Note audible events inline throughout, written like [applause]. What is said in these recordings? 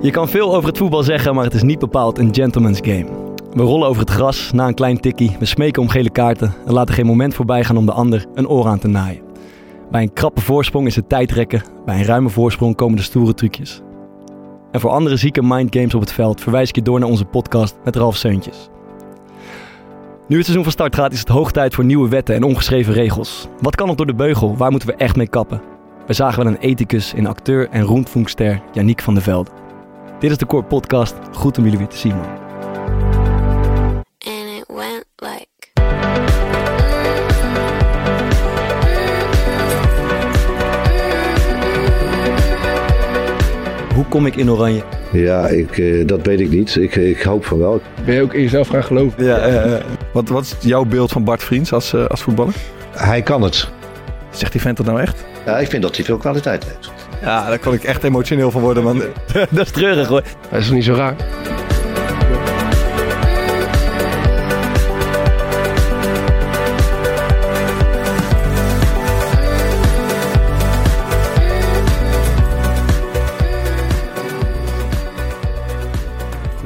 Je kan veel over het voetbal zeggen, maar het is niet bepaald een gentleman's game. We rollen over het gras na een klein tikkie, we smeken om gele kaarten en laten geen moment voorbij gaan om de ander een oor aan te naaien. Bij een krappe voorsprong is het tijdrekken, bij een ruime voorsprong komen de stoere trucjes. En voor andere zieke mindgames op het veld verwijs ik je door naar onze podcast met Ralf Seuntjes. Nu het seizoen van start gaat, is het hoog tijd voor nieuwe wetten en ongeschreven regels. Wat kan nog door de beugel? Waar moeten we echt mee kappen? We zagen wel een ethicus in acteur en rondfunkster Yannick van der Velde. Dit is de Core Podcast. Goed om jullie weer te zien, man. and it went like Hoe kom ik in Oranje? Ja, ik, eh, dat weet ik niet. Ik, ik hoop van wel. Ben je ook in jezelf gaan geloven? Ja, wat, wat is jouw beeld van Bart Vriends als, eh, als voetballer? Hij kan het. Zegt die vent dat nou echt? Ja, ik vind dat hij veel kwaliteit heeft. Ja, daar kon ik echt emotioneel van worden, man. [laughs] Dat is treurig hoor. Dat is toch niet zo raar?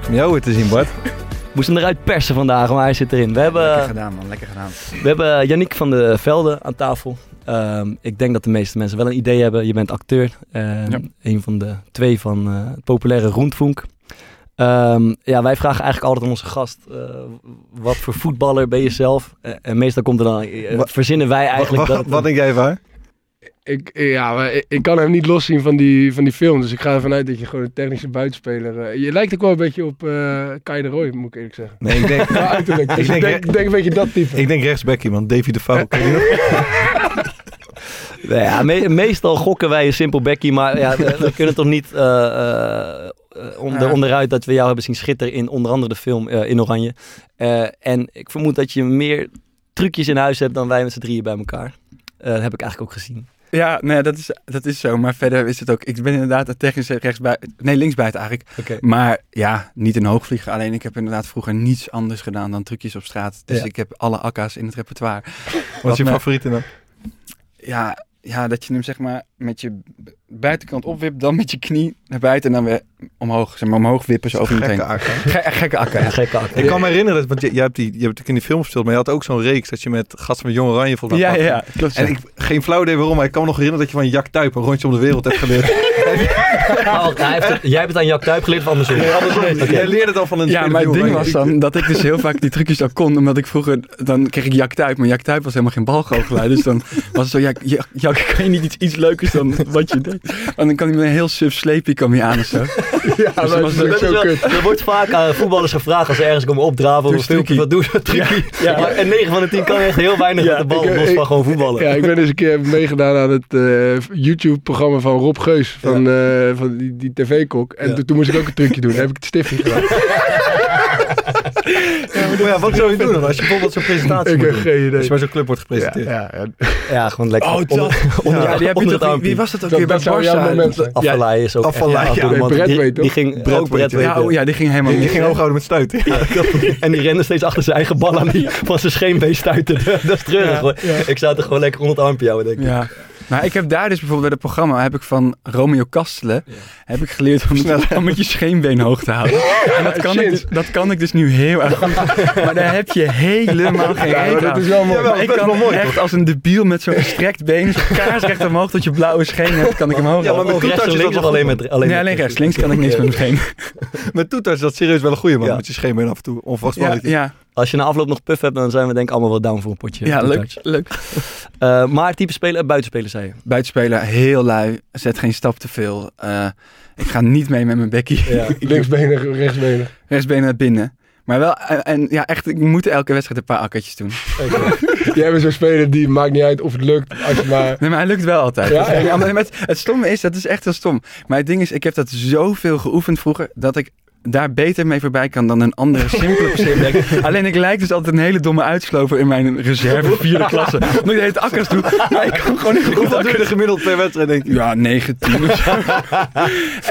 Om jou weer te zien, Bart. [laughs] Moest hem eruit persen vandaag, maar hij zit erin. We Lekker hebben, gedaan, man. Lekker gedaan. we hebben Yannick van der Velde aan tafel. Ehm, ik denk dat de meeste mensen wel een idee hebben. Je bent acteur. eh, Ja. Een van de twee van eh, het populaire Rondvonk. Ehm, ja, wij vragen eigenlijk altijd aan onze gast, eh, wat voor voetballer ben je zelf? Eh, en meestal komt er dan, Wat- verzinnen wij eigenlijk wat, dat... wat denk jij van? Ik, ja, maar ik, ik kan hem niet loszien van die, van die film. Dus ik ga ervan uit dat je gewoon een technische buitenspeler... eh, je lijkt ook wel een beetje op eh Kai de Roy, moet ik eerlijk zeggen. Nee, ik denk, [laughs] uiterlijk. Dus Ik ik denk- denk, ik denk een beetje dat type. ik denk rechtsback iemand. Davy de [laughs] nog? Nou ja, me- meestal gokken wij een simpel bekkie, maar ja, we, we kunnen toch niet eh, eh, eh, onder, Ja. onderuit dat we jou hebben zien schitteren in onder andere de film eh, In Oranje. Eh, en ik vermoed dat je meer trucjes in huis hebt dan wij met z'n drieën bij elkaar. Eh, dat heb ik eigenlijk ook gezien. Ja, nee, dat is, dat is zo. Maar verder is het ook... Ik ben inderdaad een technische rechtsbuiten... Nee, linksbuiten eigenlijk. Maar ja, niet een hoogvlieger. Alleen ik heb inderdaad vroeger niets anders gedaan dan trucjes op straat. Dus Ja. ik heb alle akka's in het repertoire. Wat is je me- favoriete dan? Ja, ja, dat je hem zeg maar met je buitenkant opwipt, dan met je knie naar buiten en dan weer omhoog. Zeg maar omhoog wippen zo over heen. Gekke [laughs] gekke akka, ja. Gekke acte. Ik kan me herinneren, dat, want je, je, hebt die, je hebt in die film gespeeld, maar je had ook zo'n reeks dat je met gasten met Jong Oranje volgens mij Ja, ja, pakte. ja, klopt. En ik, geen flauw idee waarom, maar ik kan me nog herinneren dat je van Jack Tuip een rondje om de wereld hebt geleerd. [laughs] [laughs] Oh, hij heeft het- jij hebt het aan Jack Tuip geleerd of andersom? Oké. Jij leerde het al van een Ja, maar van het ding was dan dat ik dus heel vaak die trucjes al kon. Omdat ik vroeger, dan kreeg ik Jak Tuip. Maar Jak Tuip was helemaal geen balgoochelaar. Dus dan was het zo, ja, ja, ja, kan je niet iets, iets leukers dan wat je deed? En dan kan hij met een heel suf sleepje kan je aan of zo. Ja, Dus maar dat was Dat zo wel- kut. er wordt vaak aan voetballers gevraagd als ze ergens komen opdraven of een filmpje. Wat doe je? Trucje. Ja. Maar, en 9 van de 10 kan echt heel weinig Ja, met de bal, ik- los ik- van gewoon voetballen. Ja, ik ben eens een keer meegedaan aan het eh, YouTube-programma van Rob Geus. Van, eh, van die, die tv-kok. En Ja. toen, toen moest ik ook een trucje doen. Dan heb ik het stift niet gedaan. [laughs] Maar ja, wat zou je doen dan als je bijvoorbeeld zo'n presentatie ik heb doen? geen Als idee. je bij zo'n club wordt gepresenteerd. ja, ja. Ja, gewoon lekker Oh, onder, dat- [laughs] onder, Ja, die heb onder toch, wie, was dat ook Dat- weer bij dat Barca? Afvallei is ook Afvallei, echt, ja. ja, man, Brett die, weet die toch? ging Brett ook Brett Ja, oh, ja, die ging helemaal Die, ging hoog houden met stuiten. En die rende steeds achter zijn eigen bal aan die van zijn scheenbeen stuiten. Dat is treurig Ja, hoor. Ik zou toch gewoon lekker onder het armpje houden, denk ik. Maar ik heb daar dus bijvoorbeeld bij het programma heb ik van Romeo Kastelen heb ik geleerd om, het- om met je scheenbeen hoog te houden. [laughs] En dat kan, ik dus, dat kan ik dus nu heel erg goed. Maar daar heb je helemaal geen Ja, dat is wel mooi. Ik kan wel mooi, echt als een debiel met zo'n gestrekt been, [laughs] kaarsrecht omhoog tot je blauwe scheen hebt, kan ik hem hoog Ja, maar met is links dat wel alleen met... Alleen Nee, alleen rechts. Links kan ik [laughs] niks met mijn scheen. Met toeters is dat serieus wel een goeie man. Met je scheenbeen af en toe. Onverwachts Ja, ja, Als je na afloop nog puff hebt, dan zijn we denk ik allemaal wel down voor een potje. ja leuk, leuk. [laughs] Eh, maar type speler, buitenspeler zei je. Buitenspeler, heel lui, zet geen stap te veel. Eh, ik ga niet mee met mijn bekkie. Ja. [laughs] Linksbenig, rechtsbenig. Rechtsbeen naar binnen. Maar wel, en, en ja, echt, ik moet elke wedstrijd een paar akkertjes doen. Jij bent zo'n speler die maakt niet uit of het lukt. Als je maar... Nee, maar hij lukt wel altijd. Ja? Het stomme is, dat is echt heel stom. Maar het ding is, ik heb dat zoveel geoefend vroeger, dat ik daar beter mee voorbij kan dan een andere simpele [laughs] passeerback. Alleen ik lijk dus altijd een hele domme uitslover in mijn reserve [laughs] vierde klasse. Omdat ik de hele tijd akkers doe, maar ik kan gewoon niet goed Hoeveel doe je gemiddeld per wedstrijd, denk je? Ja, 19 of zo. [laughs]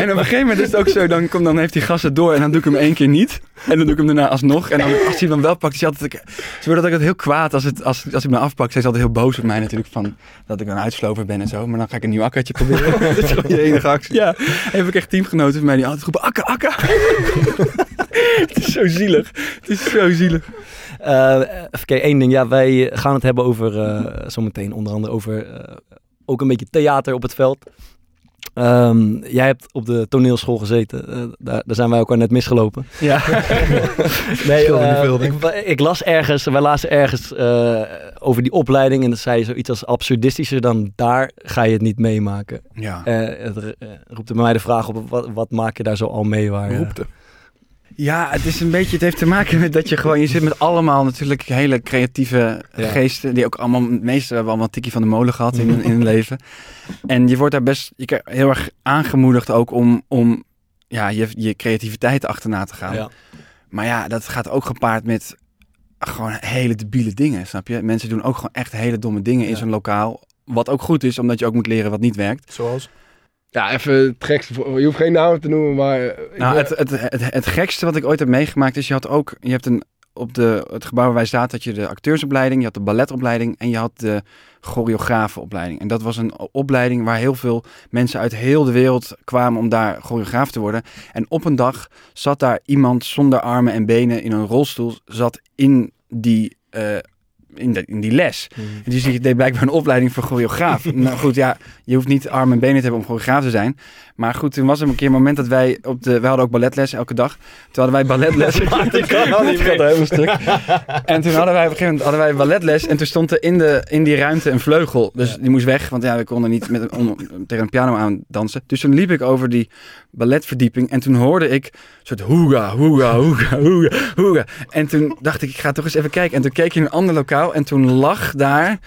En op een gegeven moment is het ook zo, dan, komt, dan heeft die gas het door en dan doe ik hem één keer niet. En dan doe ik hem daarna alsnog. En dan, als hij hem wel pakt, is hij altijd... Ze wordt altijd heel kwaad als, het, als, als hij me afpakt. Zij is altijd heel boos op mij natuurlijk van dat ik een uitslover ben en zo. Maar dan ga ik een nieuw akkertje proberen. Dat is je enige actie. Ja, en heb ik echt teamgenoten van mij die altijd roepen, akka, akka. [laughs] het is zo zielig. Het is zo zielig. Eh, even één ding. Ja, wij gaan het hebben over, eh, zometeen onder andere over eh, ook een beetje theater op het veld. Ehm, jij hebt op de toneelschool gezeten. Eh, daar, daar zijn wij elkaar net misgelopen. Ja. [laughs] Nee, eh, veel, ik, ik las ergens, wij lazen ergens eh, over die opleiding en dan zei je zoiets als absurdistischer dan daar ga je het niet meemaken. ja. Eh het eh, roept bij mij de vraag op, wat, wat maak je daar zo al mee waar? Roepte. Ja, het is een beetje, het heeft te maken met dat je gewoon, je zit met allemaal natuurlijk hele creatieve Ja. geesten, die ook allemaal, de meeste hebben allemaal een tikkie van de molen gehad in, hun- [laughs] in hun leven. En je wordt daar best, je krijgt heel erg aangemoedigd ook om, om ja, je, je creativiteit achterna te gaan. ja. Maar ja, dat gaat ook gepaard met gewoon hele debiele dingen, snap je? Mensen doen ook gewoon echt hele domme dingen in Ja. zo'n lokaal. Wat ook goed is, omdat je ook moet leren wat niet werkt. Zoals? Ja, even het gekste. Je hoeft geen namen te noemen, maar... eh, Nou, het, het, het, het gekste wat ik ooit heb meegemaakt is, je had ook, je hebt een, op de, het gebouw waar wij zaten, had je de acteursopleiding, je had de balletopleiding en je had de choreografenopleiding. En dat was een opleiding waar heel veel mensen uit heel de wereld kwamen om daar choreograaf te worden. En op een dag zat daar iemand zonder armen en benen in een rolstoel, zat in die, eh, in, de, in die les. Dus die deed blijkbaar een opleiding voor choreograaf. [laughs] nou goed, ja, je hoeft niet armen en benen te hebben om choreograaf te zijn. Maar goed, toen was er een keer een moment dat wij op de... We hadden ook balletles elke dag. Toen hadden wij balletles. [laughs] Ik kan [laughs] al niet meer. helemaal stuk. En toen hadden wij op een gegeven moment hadden wij balletles. En toen stond er in, de, in die ruimte een vleugel. Dus die moest weg, want ja, we konden niet met, om, tegen een piano aan dansen. Dus toen liep ik over die balletverdieping. En toen hoorde ik een soort hoega, hoega, hoega, hoega, hoega. En toen dacht ik, ik ga toch eens even kijken. En toen keek ik in een ander lokaal. En toen lag daar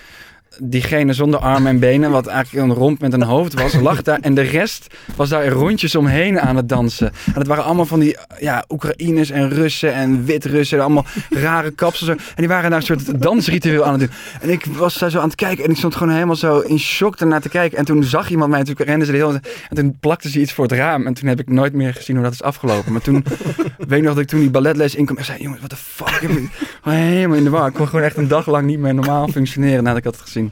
diegene zonder armen en benen, wat eigenlijk een romp met een hoofd was, lag daar. En de rest was daar rondjes omheen aan het dansen. En dat waren allemaal van die ja, Oekraïners en Russen en Wit-Russen. Allemaal rare kapsels. En die waren daar een soort dansritueel aan het doen. En ik was daar zo aan het kijken en ik stond gewoon helemaal zo in shock ernaar te kijken. En toen zag iemand mij, en toen ze de hele. En toen plakte ze iets voor het raam. En toen heb ik nooit meer gezien hoe dat is afgelopen. Maar toen, weet ik nog dat ik toen die balletles inkwam. En zei, jongens, wat de fuck. Ik helemaal in de war. Ik kon gewoon echt een dag lang niet meer normaal functioneren nadat ik had het gezien.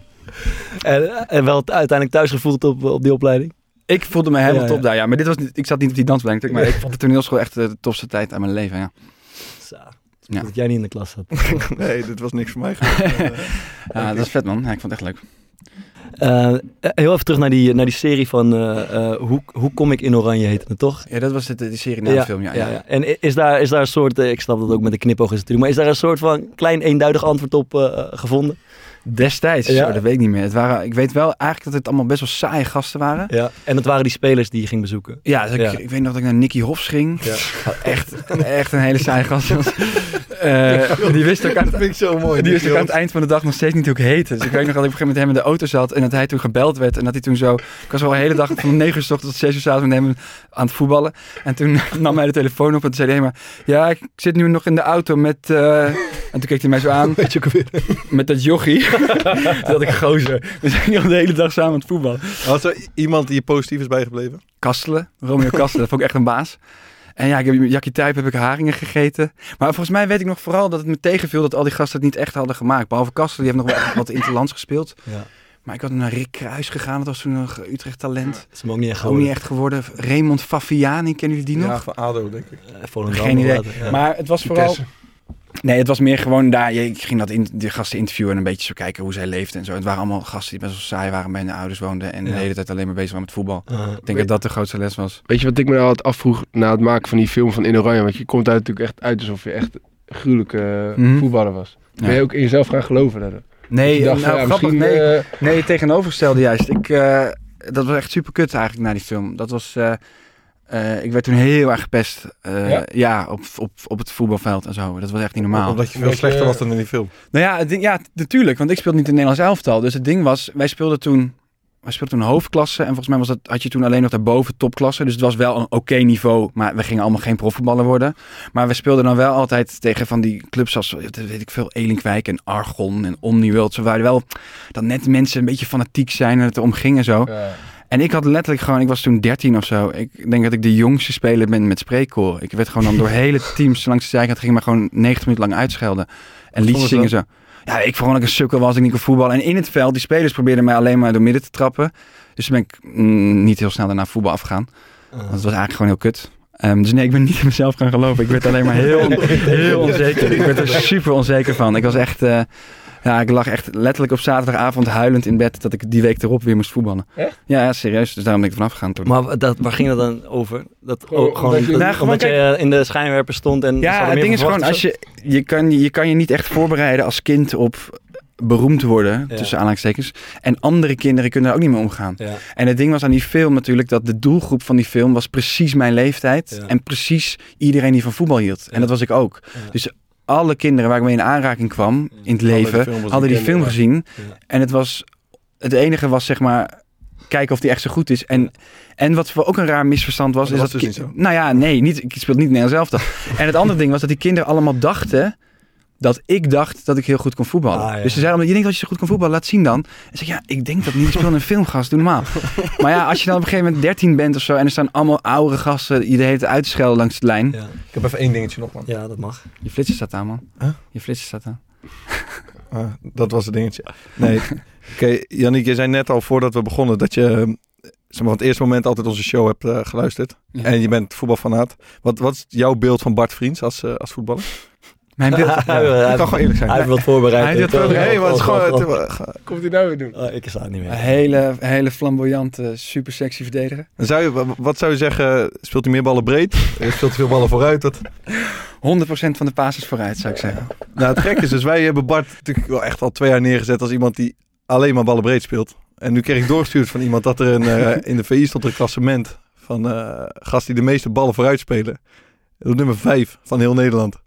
En, en wel uiteindelijk thuis gevoeld op, op die opleiding? Ik voelde me helemaal Ja, top ja. daar, ja. Maar dit was niet, ik zat niet op die dansbeleid, maar ik vond de toneelschool echt eh, de tofste tijd aan mijn leven, ja. Zo, Ja. Dat jij niet in de klas zat. [laughs] Nee, dit was niks voor mij. [laughs] geweest. Eh, Ja, dat is vet, man. Ja, ik vond het echt leuk. Eh, heel even terug naar die, naar die serie van eh, eh, hoe, hoe kom ik in Oranje heette het toch? Ja, dat was het, die serie na de film, ja. ja. En is daar, is daar een soort, eh, ik snap dat ook met de knipoog is natuurlijk, maar is daar een soort van klein eenduidig antwoord op eh, gevonden? Destijds, Ja. zo, dat weet ik niet meer. Het waren, ik weet wel eigenlijk dat het allemaal best wel saaie gasten waren. Ja. En dat waren die spelers die je ging bezoeken. Ja, dus ik, Ja. ik weet nog dat ik naar Nicky Hofs ging. Ja. [laughs] Echt, echt een hele saaie gast. [laughs] Eh, die wist ook aan Dat vind ik zo mooi. Die wist ook aan het eind van de dag nog steeds niet hoe ik heette. Dus ik weet nog dat ik op een gegeven moment met hem in de auto zat. En dat hij toen gebeld werd. En dat hij toen zo... Ik was wel de hele dag van 9 uur s ochtends tot 6 uur s avonds met hem aan het voetballen. En toen [laughs] nam hij de telefoon op en zei hij maar... Ja, ik zit nu nog in de auto met... eh," En toen keek hij mij zo aan. Weet je ook weer. Met dat jochie. Had ik gozer. We zijn nog de hele dag samen aan het voetballen. Was er iemand die je positief is bijgebleven? Kastelen. Romeo Kastelen. Dat vond ik echt een baas. En ja, ik heb Jackie Tijp heb ik haringen gegeten. Maar volgens mij weet ik nog vooral dat het me tegenviel dat al die gasten het niet echt hadden gemaakt. Behalve Kastelen, die heeft nog wel wat interlands gespeeld. Ja. Maar ik had naar Rick Kruis gegaan. Dat was toen nog Utrecht talent. Dat is hem ook niet echt Ook niet geworden. echt geworden. Raymond Fafiani, kennen jullie die Ja, nog? van ADO, denk ik. Eh, Volendam Geen idee. later, ja. Maar het was vooral... Nee, het was meer gewoon daar. Ik ging dat in, de gasten interviewen en een beetje zo kijken hoe zij leefden en zo. Het waren allemaal gasten die best wel saai waren, bij hun ouders woonden. En Ja. de hele tijd alleen maar bezig waren met voetbal. Eh, Ik denk dat dat de grootste les was. Weet je wat ik me nou altijd afvroeg na het maken van die film van In Oranje? Want je komt daar natuurlijk echt uit alsof je echt een gruwelijke Mhm. voetballer was. Ja. Ben je ook in jezelf gaan geloven daardoor? Nee, dacht nou, ja, grappig. Nee, eh, Nee, tegenovergestelde juist. Ik, eh, dat was echt super kut eigenlijk na die film. Dat was, eh, ik werd toen heel erg gepest. eh, Ja? ja, op, op, op het voetbalveld en zo. Dat was echt niet normaal. Omdat je veel slechter was dan in die film. Nou ja, ding, ja, natuurlijk. Want ik speelde niet in het Nederlands elftal. Dus het ding was, wij speelden toen... Wij speelden toen hoofdklasse en volgens mij was dat, had je toen alleen nog daarboven topklasse. Dus het was wel een oké niveau, maar we gingen allemaal geen profvoetballer worden. Maar we speelden dan wel altijd tegen van die clubs als, weet ik veel, Elinkwijk en Argon en Omniworld. Zo waren wel dat net mensen een beetje fanatiek zijn en het erom ging en zo. ja. En ik had letterlijk gewoon, ik was toen 13 of zo. Ik denk dat ik de jongste speler ben met spreekkoor. Ik werd gewoon dan door [laughs] hele teams langs de zijkant ging maar gewoon 90 minuten lang uitschelden. En liedjes zingen zo. Ja, ik vond dat ik een sukkel was, ik niet kon voetballen. En in het veld, die spelers probeerden mij alleen maar door midden te trappen. Dus toen ben ik mm, niet heel snel daarna voetbal afgegaan. Want het was eigenlijk gewoon heel kut. Ehm, dus nee, ik ben niet in mezelf gaan geloven. Ik werd alleen maar heel, [laughs] heel onzeker. Ik werd er super onzeker van. Ik was echt... eh, ja, ik lag echt letterlijk op zaterdagavond huilend in bed dat ik die week erop weer moest voetballen. Echt? Ja, ja, serieus. Dus daarom ben ik er vanaf gegaan toen. Maar dat, waar ging dat dan over? Dat, Gewoon oh, je- dat- Nou, gewoon omdat je in de schijnwerper stond en ja, het ding is gewoon, als je, je, kan, je kan je niet echt voorbereiden als kind op beroemd worden, Ja. tussen aanhalingstekens. En andere kinderen kunnen er ook niet mee omgaan. Ja. En het ding was aan die film natuurlijk dat de doelgroep van die film was precies mijn leeftijd. Ja. En precies iedereen die van voetbal hield. Ja. En dat was ik ook. Ja. Dus alle kinderen waar ik mee in aanraking kwam in het Hadden leven, film hadden die film gezien. Ja. En het was, het enige was zeg maar, kijken of die echt zo goed is. En, en wat voor ook een raar misverstand was, Dat is was dat... dus niet zo. Nou ja, nee, niet, ik speelde niet Nederlands elftal. en het andere ding was dat die kinderen allemaal dachten dat ik dacht dat ik heel goed kon voetballen. Ah, ja. Dus ze zeiden je denkt dat je zo goed kan voetballen, laat zien dan. En zeg, ja, ik denk dat niet. Ik speel een filmgast, doe normaal. [laughs] maar ja, als je dan op een gegeven moment 13 bent of zo... en er staan allemaal oudere gasten je de hele tijd uit te schelden langs de lijn. Ja. Ik heb even één dingetje nog, man. ja, dat mag. Je flitser staat aan, man. Huh? Je flitser staat aan. Ah, dat was het dingetje. Nee, [laughs] oké, Jannik, je zei net al voordat we begonnen dat je eh, zeg maar, van het eerste moment altijd onze show hebt eh, geluisterd. Ja. En je bent voetbalfanaat. Wat, wat is jouw beeld van Bart Vriends als, eh, als voetballer? Mijn beeld... [laughs] Hij- kan gewoon eerlijk zijn. Hij heeft wat voorbereid. Hij heeft wat voorbereid. Is oh, gewoon... oh, oh. Komt hij nou weer doen? Oh, ik sta het niet Een meer. hele, hele flamboyante, super sexy verdediger. 100% Dan zou je, wa- wat zou je zeggen, speelt hij meer ballen breed? [laughs] Speelt hij veel ballen vooruit? Dat, van de passes vooruit, zou ik zeggen. nou, het gek is dus, wij hebben Bart natuurlijk wel echt al twee jaar neergezet als iemand die alleen maar ballen breed speelt. En nu kreeg ik doorgestuurd van iemand dat er een, eh, [laughs] in de VI stond een klassement van eh gasten die de meeste ballen vooruit spelen. Op nummer 5 van heel Nederland.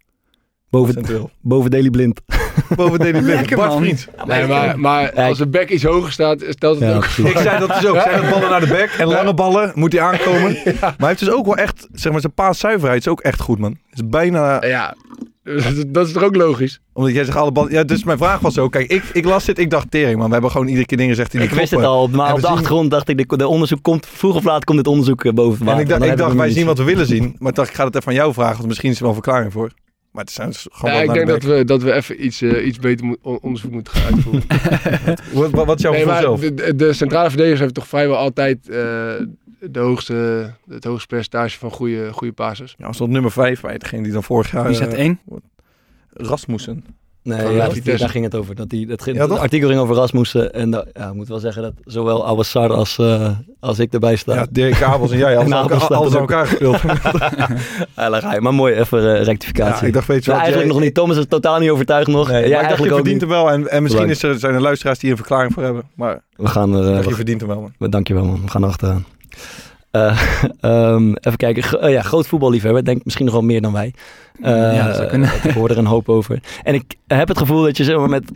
Boven, boven Daily Blind. [laughs] Boven Deli Blind. Lekker, Bart man. Vriends. Nee, maar, maar als de back iets hoger staat, stelt het Ja, ook. Ik zei dat dus ook. Zijn het ballen naar de back en lange ballen moet hij aankomen. [laughs] Maar hij heeft dus ook wel echt, zeg maar, zijn paaszuiverheid is ook echt goed, man. Is bijna, Ja, [laughs] dat is toch ook logisch? omdat jij zegt alle ballen. Ja, dus mijn vraag was ook, kijk, ik, ik las dit, ik dacht tering, man. We hebben gewoon iedere keer dingen gezegd die Ik wist het al, maar En op de zien- achtergrond dacht ik, de, de onderzoek komt, vroeg of laat komt dit onderzoek eh, boven het En water. ik dacht, ik dacht wij zien wat we willen zien. Maar ik dacht, ik ga het even van jou vragen, want misschien is er wel een verklaring voor. Maar het zijn dus gewoon Ja, ik naar denk de dat we, dat we even iets, eh, iets beter moet- onderzoek moeten gaan uitvoeren. [laughs] Wat, wat, wat is jouw nee, maar zelf? de, de- centrale verdedigers hebben toch vrijwel altijd eh, de hoogste, het hoogste percentage van goede, goede passes. Ja, als op nummer 5, bij degene die dan vorig jaar... Wie staat eh, één? Rasmussen. Nee, ja, daar ging het over. Dat die, dat ging, Ja, het artikel ging over Rasmussen. En dat, ja, ik moet wel zeggen dat zowel Awassar als, eh, als ik erbij sta. Ja, Dirk Kabels en jij, alles, [laughs] En aan Abel elkaar- staat alles aan ook. elkaar gespeeld. [laughs] Ja. Maar mooi, even eh, rectificatie. Ja, ik dacht, weet je Ja, wat, eigenlijk jij- nog niet. Thomas is totaal niet overtuigd nog. Nee, maar je eigenlijk ook verdient niet. hem wel. En, en misschien Bedankt. is er, zijn er luisteraars die er een verklaring voor hebben. Maar We gaan er... eh, je verdient hem wel, man. we- Dankjewel man, we gaan er Eh, [laughs] ehm, even kijken. Eh, ja, groot voetballiefhebber. Denk misschien nog wel meer dan wij. Eh, Ja, kunnen. [laughs] Ik hoor er een hoop over. En ik heb het gevoel dat je zeg maar met...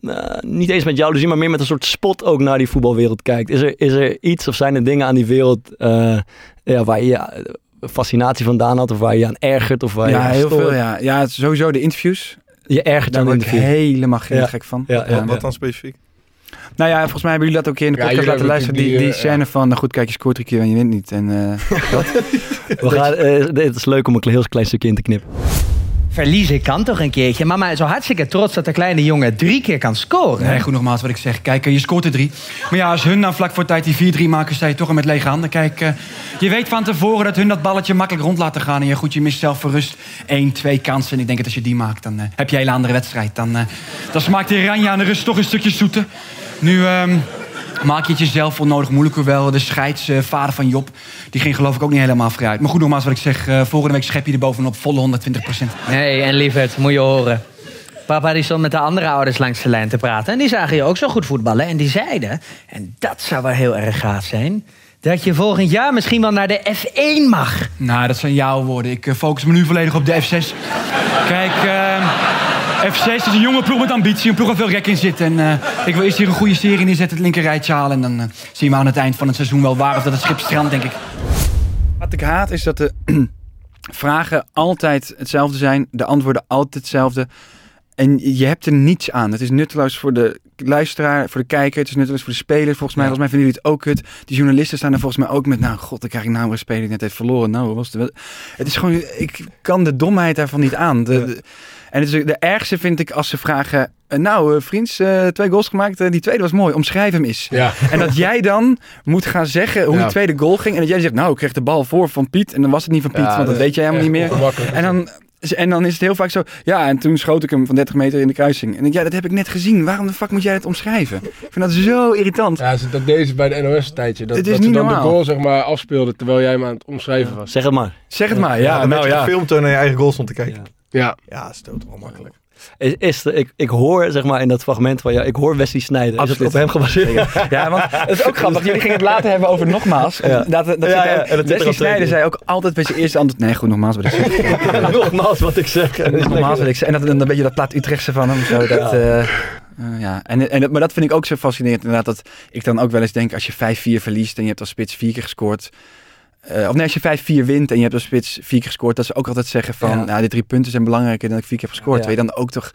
eh, niet eens met jaloezie, maar meer met een soort spot ook naar die voetbalwereld kijkt. Is er, is er iets of zijn er dingen aan die wereld eh, ja, waar je eh, fascinatie vandaan had? Of waar je aan ergert? Of waar je Ja, heel stoort? veel. Ja. ja, sowieso de interviews. Je ergert Daar aan word ik helemaal geen Ja. gek van. Ja, ja. Ja. Wat dan specifiek? Nou ja, volgens mij hebben jullie dat ook een keer in de podcast laten luisteren. Die, die, die, eh, scène van, nou goed, kijk, je scoort drie keer en je wint niet. En, eh, [laughs] We gaan, eh, dit is leuk om een heel klein stukje in te knippen. Verliezen kan toch een keertje. Mama is zo hartstikke trots dat de kleine jongen drie keer kan scoren. Nee, goed nogmaals wat ik zeg. Kijk, eh, je scoort er drie. Maar ja, als hun dan vlak voor tijd die 4-3 maken, sta je toch al met lege handen. Kijk, eh, je weet van tevoren dat hun dat balletje makkelijk rond laten gaan. En je, goed, je mist zelf voor rust één, twee kansen. En ik denk dat als je die maakt, dan eh, heb je een hele andere wedstrijd. Dan, eh, dan smaakt die Ranja aan de rust toch een stukje zoeter. Nu ehm, maak je het jezelf onnodig moeilijk. Hoewel de scheidsvader van Job, die ging geloof ik ook niet helemaal vooruit. Maar goed nogmaals wat ik zeg. eh, volgende week schep je er bovenop volle 120% Nee, en lieverd, moet je horen. Papa die stond met de andere ouders langs de lijn te praten. En die zagen je ook zo goed voetballen. En die zeiden, en dat zou wel heel erg gaaf zijn... dat je volgend jaar misschien wel naar de F1 mag. Nou, dat zijn jouw woorden. Ik eh, focus me nu volledig op de F6. Kijk, eh, F6 is een jonge ploeg met ambitie. Een ploeg waar veel rek in zit. En eh, ik wil eerst hier een goede serie neerzetten, het linker rijtje halen. En dan eh, zien we aan het eind van het seizoen wel waar of dat het schip strandt, denk ik. Wat ik haat is dat de [clears throat] vragen altijd hetzelfde zijn, de antwoorden altijd hetzelfde. En je hebt er niets aan. Het is nutteloos voor de luisteraar, voor de kijker. Het is nutteloos voor de spelers. Volgens mij, volgens mij vinden jullie het ook kut. Die journalisten staan er volgens mij ook met... Nou, god, dan krijg ik nou een speler die net heeft verloren. Nou, was het? Het is gewoon... Ik kan de domheid daarvan niet aan. De, de- en het is, de ergste vind ik als ze vragen... eh, nou, eh, vriends, eh, twee goals gemaakt. eh, die tweede was mooi. Omschrijf hem eens. Ja. [laughs] En dat jij dan moet gaan zeggen hoe Ja. die tweede goal ging. En dat jij zegt, nou, ik kreeg de bal voor van Piet. En dan was het niet van Piet, Ja, want dat weet jij helemaal niet meer. En dan, en dan is het heel vaak zo, ja, en toen schoot ik hem van 30 meter in de kruising. En ik ja, dat heb ik net gezien. Waarom de fuck moet jij het omschrijven? Ik vind dat zo irritant. Ja, ze- dat deze bij de NOS tijdje. Dat, Het is dat ze dan normaal. de goal zeg maar afspeelde terwijl jij hem aan het omschrijven was. Zeg het maar. Zeg het maar, ja, dan nou je ja. gefilmd toen naar je eigen goal stond te kijken. Ja. Ja. Ja, dat is dood wel makkelijk. Is, is er- ik, ik hoor zeg maar in dat fragment van jou, ik hoor Wesley Snijder. Is het Absoluut. op hem gebaseerd? [laughs] Ja, want het is ook [laughs] grappig. Jullie gingen het later hebben over nogmaals. Ja. Dat, dat, dat Ja, zit ja, ook- en dat zit al Wesley Snijder zei ook altijd bij zijn eerste antwoord... Nee, goed, nogmaals wat ik zeg. [laughs] Nogmaals wat ik zeg. nogmaals wat ik zeg. En dat, dan een beetje dat plaat Utrechtse van hem. Zo, dat, eh, eh, ja. en, en, dat- maar dat vind ik ook zo fascinerend. Inderdaad, dat ik dan ook wel eens denk... Als je 5-4 verliest en je hebt als spits vier keer gescoord... eh, of nee, als je 5-4 wint en je hebt als spits vier keer gescoord... Dat ze ook altijd zeggen van... Ja. Nou, die drie punten zijn belangrijker dan dat ik vier keer heb gescoord. Ja. Terwijl je dan ook toch...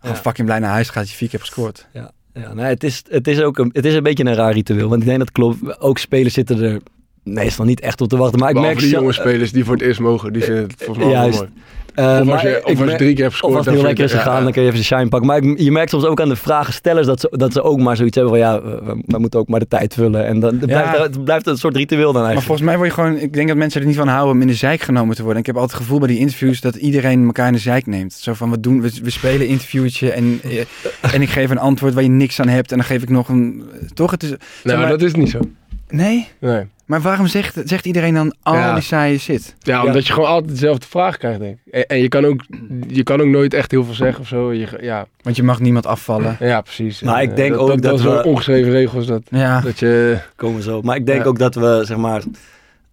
gewoon Ja. fucking blij naar huis gaat als je vier keer hebt gescoord. Ja, ja nee, het, is, het is ook een, het is een beetje een raar ritueel. Want ik denk dat klopt. Ook spelers zitten er meestal niet echt op te wachten. Maar ik Behalve merk die jonge spelers die voor het eerst mogen. Die vinden het volgens mij wel Juist. mooi. Eh, Of maar als je, ik of als je merk- drie keer hebt Of gescoord. als het heel lekker is gegaan, ja, dan kun je even de shine pakken. Maar ik, je merkt soms ook aan de vragenstellers dat ze, dat ze ook maar zoiets hebben van ja, we, we moeten ook maar de tijd vullen. En dan het blijft, het blijft een soort ritueel dan Maar eigenlijk. volgens mij word je gewoon... Ik denk dat mensen er niet van houden om in de zeik genomen te worden. Ik heb altijd het gevoel bij die interviews dat iedereen elkaar in de zeik neemt. Zo van, we doen, we, we spelen een interviewtje en, eh, en ik geef een antwoord waar je niks aan hebt. En dan geef ik nog een... Toch? Het is, zeg Nou, maar- dat is niet zo. Nee? Nee. Maar waarom zegt, zegt iedereen dan al Ja. die saaie shit? Ja, omdat je gewoon altijd dezelfde vraag krijgt, denk ik. En, en je, kan ook, je kan ook nooit echt heel veel zeggen of zo. Je, ja, Want je mag niemand afvallen. ja, precies. Maar En, ik denk ook dat dat we- zo'n ongeschreven regels dat, Ja. dat je... komen zo. Maar ik denk Ja. ook dat we zeg maar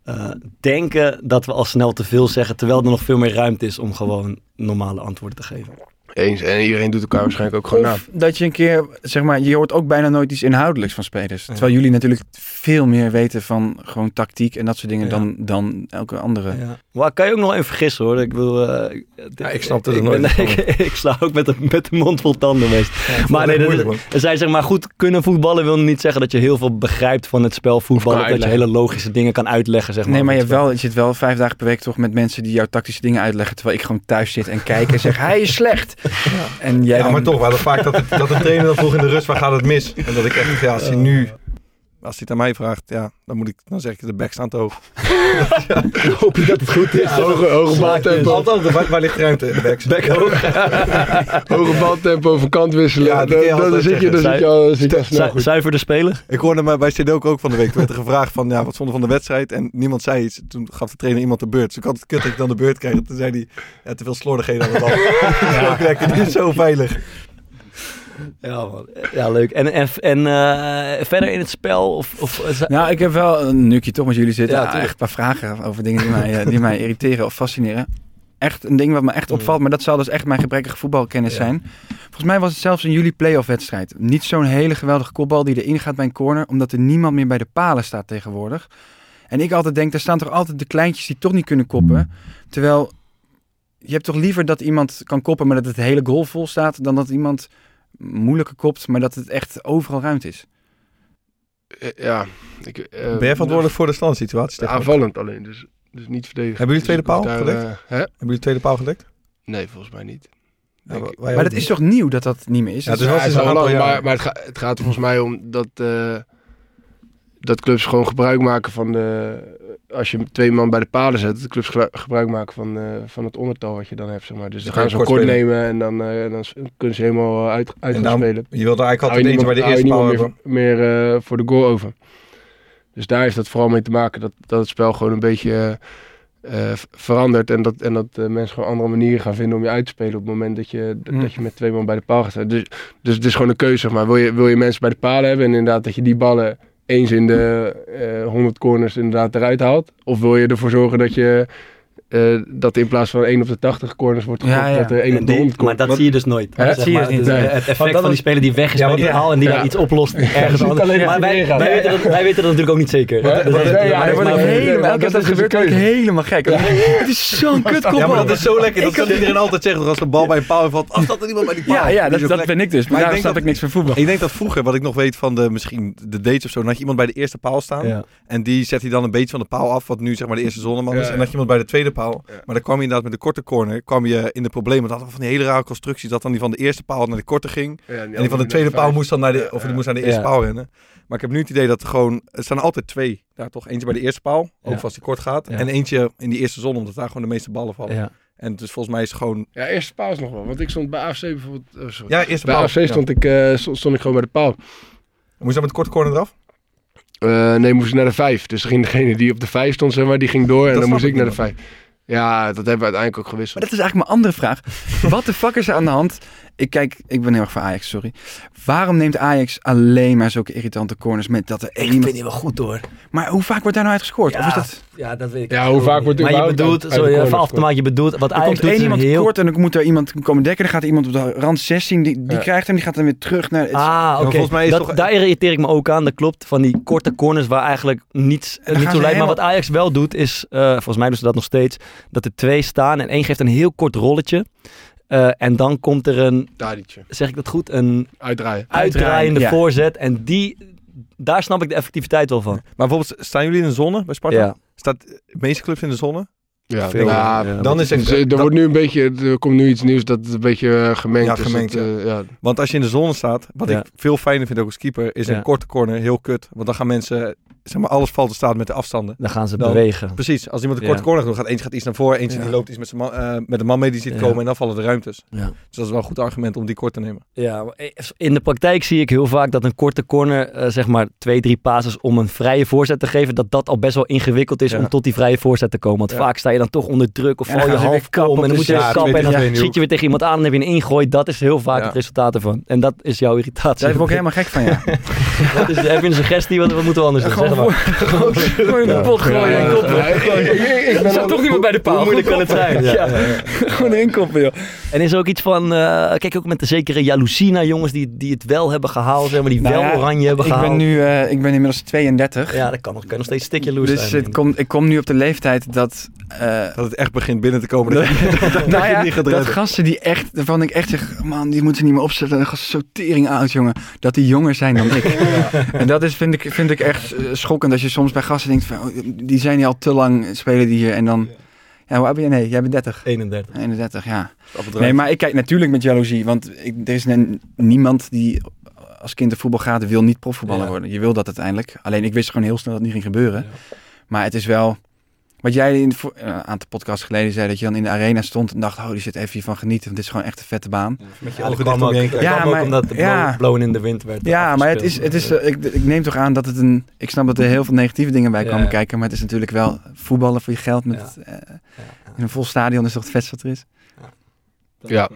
eh, denken dat we al snel te veel zeggen, terwijl er nog veel meer ruimte is om gewoon normale antwoorden te geven. Eens. En iedereen doet elkaar waarschijnlijk ook gewoon na. Dat je een keer, zeg maar, je hoort ook bijna nooit iets inhoudelijks van spelers. Terwijl jullie natuurlijk veel meer weten van gewoon tactiek en dat soort dingen Ja. dan, dan elke andere. Ja. Maar kan je ook nog even vergissen hoor. Ik wil. eh, Ja, ik snapte er [laughs] ik nooit ben- van. ik, ik sla ook met de, met de mond vol tanden meest. maar nee, moeilijk, dat, er zijn zeg maar goed kunnen voetballen wil niet zeggen dat je heel veel begrijpt van het spel voetballen. kan Dat je hele logische dingen kan uitleggen zeg maar. Nee, maar je, het wel, je zit wel vijf dagen per week toch met mensen die jouw tactische dingen uitleggen. Terwijl ik gewoon thuis zit en kijk en zeg, [laughs] hij is slecht. En jij Ja, dan- maar toch, wel vaak dat, het, dat de trainer dan vroeg in de rust, waar gaat het mis? En dat ik echt, ja, als hij nu, als hij het aan mij vraagt, ja, dan moet ik, dan zeg ik de bek staan te hoog. [laughs] hoop je dat het goed is. Hoge, hoge baltempo, Althans, waar, waar ligt ruimte in de bek? Bek hoog. [laughs] hoge baltempo van kant wisselen. Ja, dan, altijd zit je, dan zit je al, zit je al snel Zu- goed. Zuiver de speler. Ik hoorde maar bij Stedoke ook van de week. Toen werd er gevraagd van, ja, wat vonden we van de wedstrijd? En niemand zei iets. Toen gaf de trainer iemand de beurt. Dus ik had het kut dat ik dan de beurt kreeg. Toen zei hij, ja, te veel slordigheden aan de bal. Ja. Die is zo veilig. Ja, man. ja leuk. En, en, en eh, verder in het spel? Of, of, Nou, ik heb wel, nu ik hier toch met jullie zit, Ja, tuurlijk. echt een paar vragen over dingen die mij, eh, die mij irriteren of fascineren. Echt een ding wat me echt opvalt, maar dat zal dus echt mijn gebrekkige voetbalkennis Ja. zijn. Volgens mij was het zelfs een jullie playoff wedstrijd. Niet zo'n hele geweldige kopbal die erin gaat bij een corner, omdat er niemand meer bij de palen staat tegenwoordig. En ik altijd denk, er staan toch altijd de kleintjes die toch niet kunnen koppen. Terwijl, je hebt toch liever dat iemand kan koppen, maar dat het hele goal vol staat, dan dat iemand moeilijker kopt, maar dat het echt overal ruimte is. Eh, Ja. Ik, eh, Ben jij verantwoordelijk voor de standsituatie? Aanvallend alleen, dus, dus niet verdedigen. Hebben jullie tweede Dus paal hoef daar, gedekt? eh, hè? Hebben jullie de tweede paal gedekt? Nee, volgens mij niet. Ja, Maar dat niet. is toch nieuw dat dat niet meer is? Ja, dus is- het is al lang, maar, maar het, gaat, het gaat er volgens mij om dat, eh, dat clubs gewoon gebruik maken van de... Als je twee man bij de palen zet, dat clubs gebru- gebruik maken van, eh, van het ondertal wat je dan hebt, zeg maar. Dus dan ga gaan ze een kort kort nemen en dan, eh, dan kunnen ze helemaal uit, uit En spelen. Je wilde eigenlijk altijd eentje bij de eerste paal hebben. meer, meer eh, voor de goal over. Dus daar heeft dat vooral mee te maken dat, dat het spel gewoon een beetje eh, eh, verandert. En dat, en dat eh, mensen gewoon andere manieren gaan vinden om je uit te spelen op het moment dat je, Mm. dat je met twee man bij de paal gaat. Dus, dus het is gewoon een keuze, zeg maar. Wil je, wil je mensen bij de paal hebben en inderdaad dat je die ballen eens in de eh 100 corners inderdaad eruit haalt? Of wil je ervoor zorgen dat je eh, dat in plaats van 1 op de 80 corners wordt Ja, ja. dat er 1 En op de die- 100 maar komt. dat zie je dus nooit. Hè? Zeg zie je maar, niet, het, nee. het effect dat van die speler die weg is Ja, bij die paal en die ja. dan iets oplost ergens anders. Maar maar wij, weten dat, wij weten dat natuurlijk ook niet zeker. Dat- dat- dat- maar- dat dat gebeurt, helemaal gek. Het is zo'n [laughs] kutkop. Ja, maar dat is zo lekker. Dat kan iedereen altijd zeggen. Als de bal bij een paal valt, als dat er iemand bij die paal. Ja, ja dat, dat ben ik dus. Maar, Maar ik daar denk snap dat- ik niks van voetbal. Ik denk dat vroeger, wat ik nog weet van de, misschien de dates of zo, dan had je iemand bij de eerste paal staan. En die zet hij dan een beetje van de paal af, wat nu zeg maar de eerste zonneman is. En had je iemand bij de tweede paal. Ja. Maar dan kwam je inderdaad met de korte corner, kwam je in de problemen. Dat had van die hele rare constructies, dat dan die van de eerste paal naar de korte ging. Ja, En die van de tweede paal moest dan naar de, of die moest naar de eerste Ja. paal rennen. Maar ik heb nu het idee dat er gewoon, er staan altijd twee. Daar toch, eentje bij de eerste paal, ook als die kort gaat. Ja. En eentje in die eerste zon, omdat daar gewoon de meeste ballen vallen. Ja. En dus volgens mij is het gewoon, Ja, eerste paal is nog wel. Want ik stond bij AFC bijvoorbeeld... oh, sorry. ja, eerste bij paal. AFC stond, ik, eh, stond, stond ik gewoon bij de paal. Moest je dan met de korte corner eraf? Eh, nee, moest ik naar de vijf. Dus ging degene die op de vijf stond, zeg maar, die ging door. En Dat dan moest ik naar de vijf. Ja, dat hebben we uiteindelijk ook gewisseld. Maar dat is eigenlijk mijn andere vraag. [laughs] Wat de fuck is er aan de hand? Ik kijk, ik ben heel erg voor Ajax, sorry. Waarom neemt Ajax alleen maar zulke irritante corners met dat er één Ik iemand... vind die wel goed hoor. Maar hoe vaak wordt daar nou uit gescoord? Of is dat... Ja, dat weet ik. Ja, hoe vaak wordt er Maar je bedoelt, uit- sorry, even af te maken, je bedoelt, wat Er Ajax komt doet één iemand heel... kort en dan moet er iemand komen dekken. Dan gaat er iemand op de rand 16, die, die Ja. krijgt hem, die gaat dan weer terug naar... het- Ah, oké. volgens mij is Dat- toch- Daar irriteer ik me ook aan. Dat klopt. Van die korte corners waar eigenlijk niets, dan niet zo lijkt. Maar wat helemaal- Ajax wel doet is, eh, volgens mij doen ze dat nog steeds, dat er twee staan en één geeft een heel kort rolletje. Eh, en dan komt er een, Tadic. zeg ik dat goed, een Uitdraaien. uitdraaiende ja. voorzet. En die, daar snap ik de effectiviteit wel van. Maar bijvoorbeeld, staan jullie in de zonne bij Sparta? Ja. Staat de meeste clubs in de zonne? Ja, Veel, ja, ja. Dan is het... Er wordt nu een beetje, er komt nu iets nieuws dat het een beetje eh, gemengd Ja, is. gemengd, eh, ja. Want als je in de zone staat, wat Ja. ik veel fijner vind ook als keeper, is Ja. een korte corner heel kut. Want dan gaan mensen, zeg maar, alles valt te staan met de afstanden. Dan gaan ze Dan- bewegen. Precies, als iemand een Ja. korte corner doet, gaat eentje gaat iets naar voren, eentje Ja. die loopt iets met, zijn man, eh, met de man mee die ziet Ja. komen en dan vallen de ruimtes. Ja. Dus dat is wel een goed argument om die kort te nemen. Ja, in de praktijk zie ik heel vaak dat een korte corner, eh, zeg maar twee, drie passes om een vrije voorzet te geven, dat dat al best wel ingewikkeld is Ja. om tot die vrije voorzet te komen. Want Ja. vaak sta je dan toch onder druk of val je half om en dan moet je kappen en dan schiet je weer tegen iemand aan en dan heb je een ingooi. Dat is heel vaak Ja. het resultaat ervan. En dat is jouw irritatie. Daar word ik helemaal gek van, ja. [laughs] [laughs] Wat is, heb je een suggestie? Wat, wat moeten we anders doen? Zeg maar. [laughs] Gewoon in de pot gooien en koppen. Ik- ik- ik- ik Er al- toch niemand bij de paal. Hoe moeilijk kan het zijn? Ja, [laughs] gewoon erin koppen, joh. En is er ook iets van, eh, kijk ook met de zekere jaloezie naar jongens die, die het wel hebben gehaald, zeg maar, die Nou wel ja, oranje hebben Ik gehaald. ben nu, eh, ik ben inmiddels 32. Ja, dat kan nog, kan nog steeds een stukje loes Dus zijn. het komt, ik kom nu op de leeftijd dat... eh, Dat het echt begint binnen te komen. Dat, dat, nou ja, niet dat gasten die echt, waarvan ik echt zeg, man, die moeten ze niet meer opzetten. Een gast sortering oud, jongen. Dat die jonger zijn dan ik. En dat is, vind ik, vind ik echt eh, schokkend als je soms bij gasten denkt van, oh, die zijn hier al te lang, spelen die hier. En dan, ja, hoe oud ben je? Nee, jij bent 30. 31. 31, ja. Nee, maar ik kijk natuurlijk met jaloezie. Want ik, er is niemand die als kind de voetbal gaat, wil niet profvoetballer Ja. worden. Je wil dat uiteindelijk. Alleen ik wist gewoon heel snel dat het niet ging gebeuren. Maar het is wel... Wat jij in de eh, een aantal podcasts geleden zei, dat je dan in de arena stond en dacht, oh, die zit even hiervan genieten, want dit is gewoon echt een vette baan. Met je ogen kwam je Ja, kwam ook maar- omdat de ja. blow- blowen in de wind werd Ja, maar het is, het is, eh, ik, ik neem toch aan dat het een, ik snap dat er heel veel negatieve dingen bij komen ja. kijken, maar het is natuurlijk wel voetballen voor je geld met, Ja. eh, ja. in een vol stadion is toch het vetste wat er is. Ja,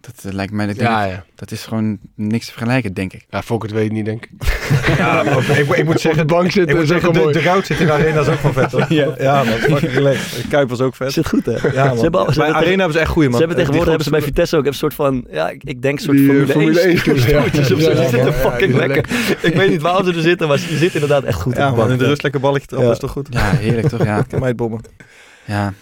Dat eh, lijkt mij, dat, ja, ja. dat is gewoon niks te vergelijken, denk ik. Ja, Fok het weet niet, denk ik. [laughs] Ja, maar ik, ik moet Op zeggen, de bank ik moet is ook zeggen de, mooi. de goud zit in de arena is ook wel vet. hoor. Ja. ja man, fucking [laughs] relaxed. De Kuip was ook vet. Zit goed, hè? Ja, man. Ze hebben, al- ze Bij hebben Arena hebben ze echt goeie, Ze man. hebben Die tegenwoordig hebben ze bij Vitesse ook een soort van, ja, ik, ik denk een soort Die, eh, Formule, Formule 1 1 stoeltjes, ja. stoeltjes [laughs] of zo. Ja, Ze ja, zitten ja, fucking ja, lekker. Ik weet niet waar ze er zitten, maar ze zitten inderdaad echt goed Ja, in de man, bank. in de rust lekker balletje trappen Ja. is toch goed? Ja, heerlijk toch? Ja. Kan mij het bommen. ja.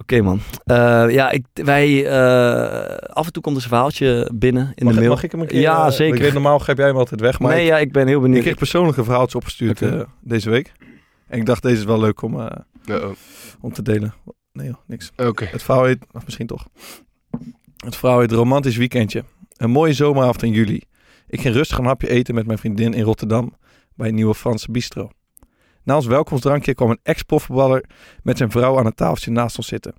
Oké man. Eh, ja, ik, wij, eh, af en toe komt er een verhaaltje binnen in Mag, de mail. mag ik hem een keer? Ja, eh, zeker. Ik weet, normaal geef jij hem altijd weg, maar nee, ik, ja, ik ben heel ik benieuwd. kreeg persoonlijk een verhaaltje opgestuurd eh, deze week. En ik dacht, deze is wel leuk om, eh, Ja, oh. om te delen. Nee joh, niks. Oké. Het verhaal heet, of misschien toch. Het verhaal heet Romantisch Weekendje. Een mooie zomeravond in juli. Ik ging rustig een hapje eten met mijn vriendin in Rotterdam bij een nieuwe Franse bistro. Na ons welkomstdrankje kwam een ex-profvoetballer met zijn vrouw aan het tafeltje naast ons zitten.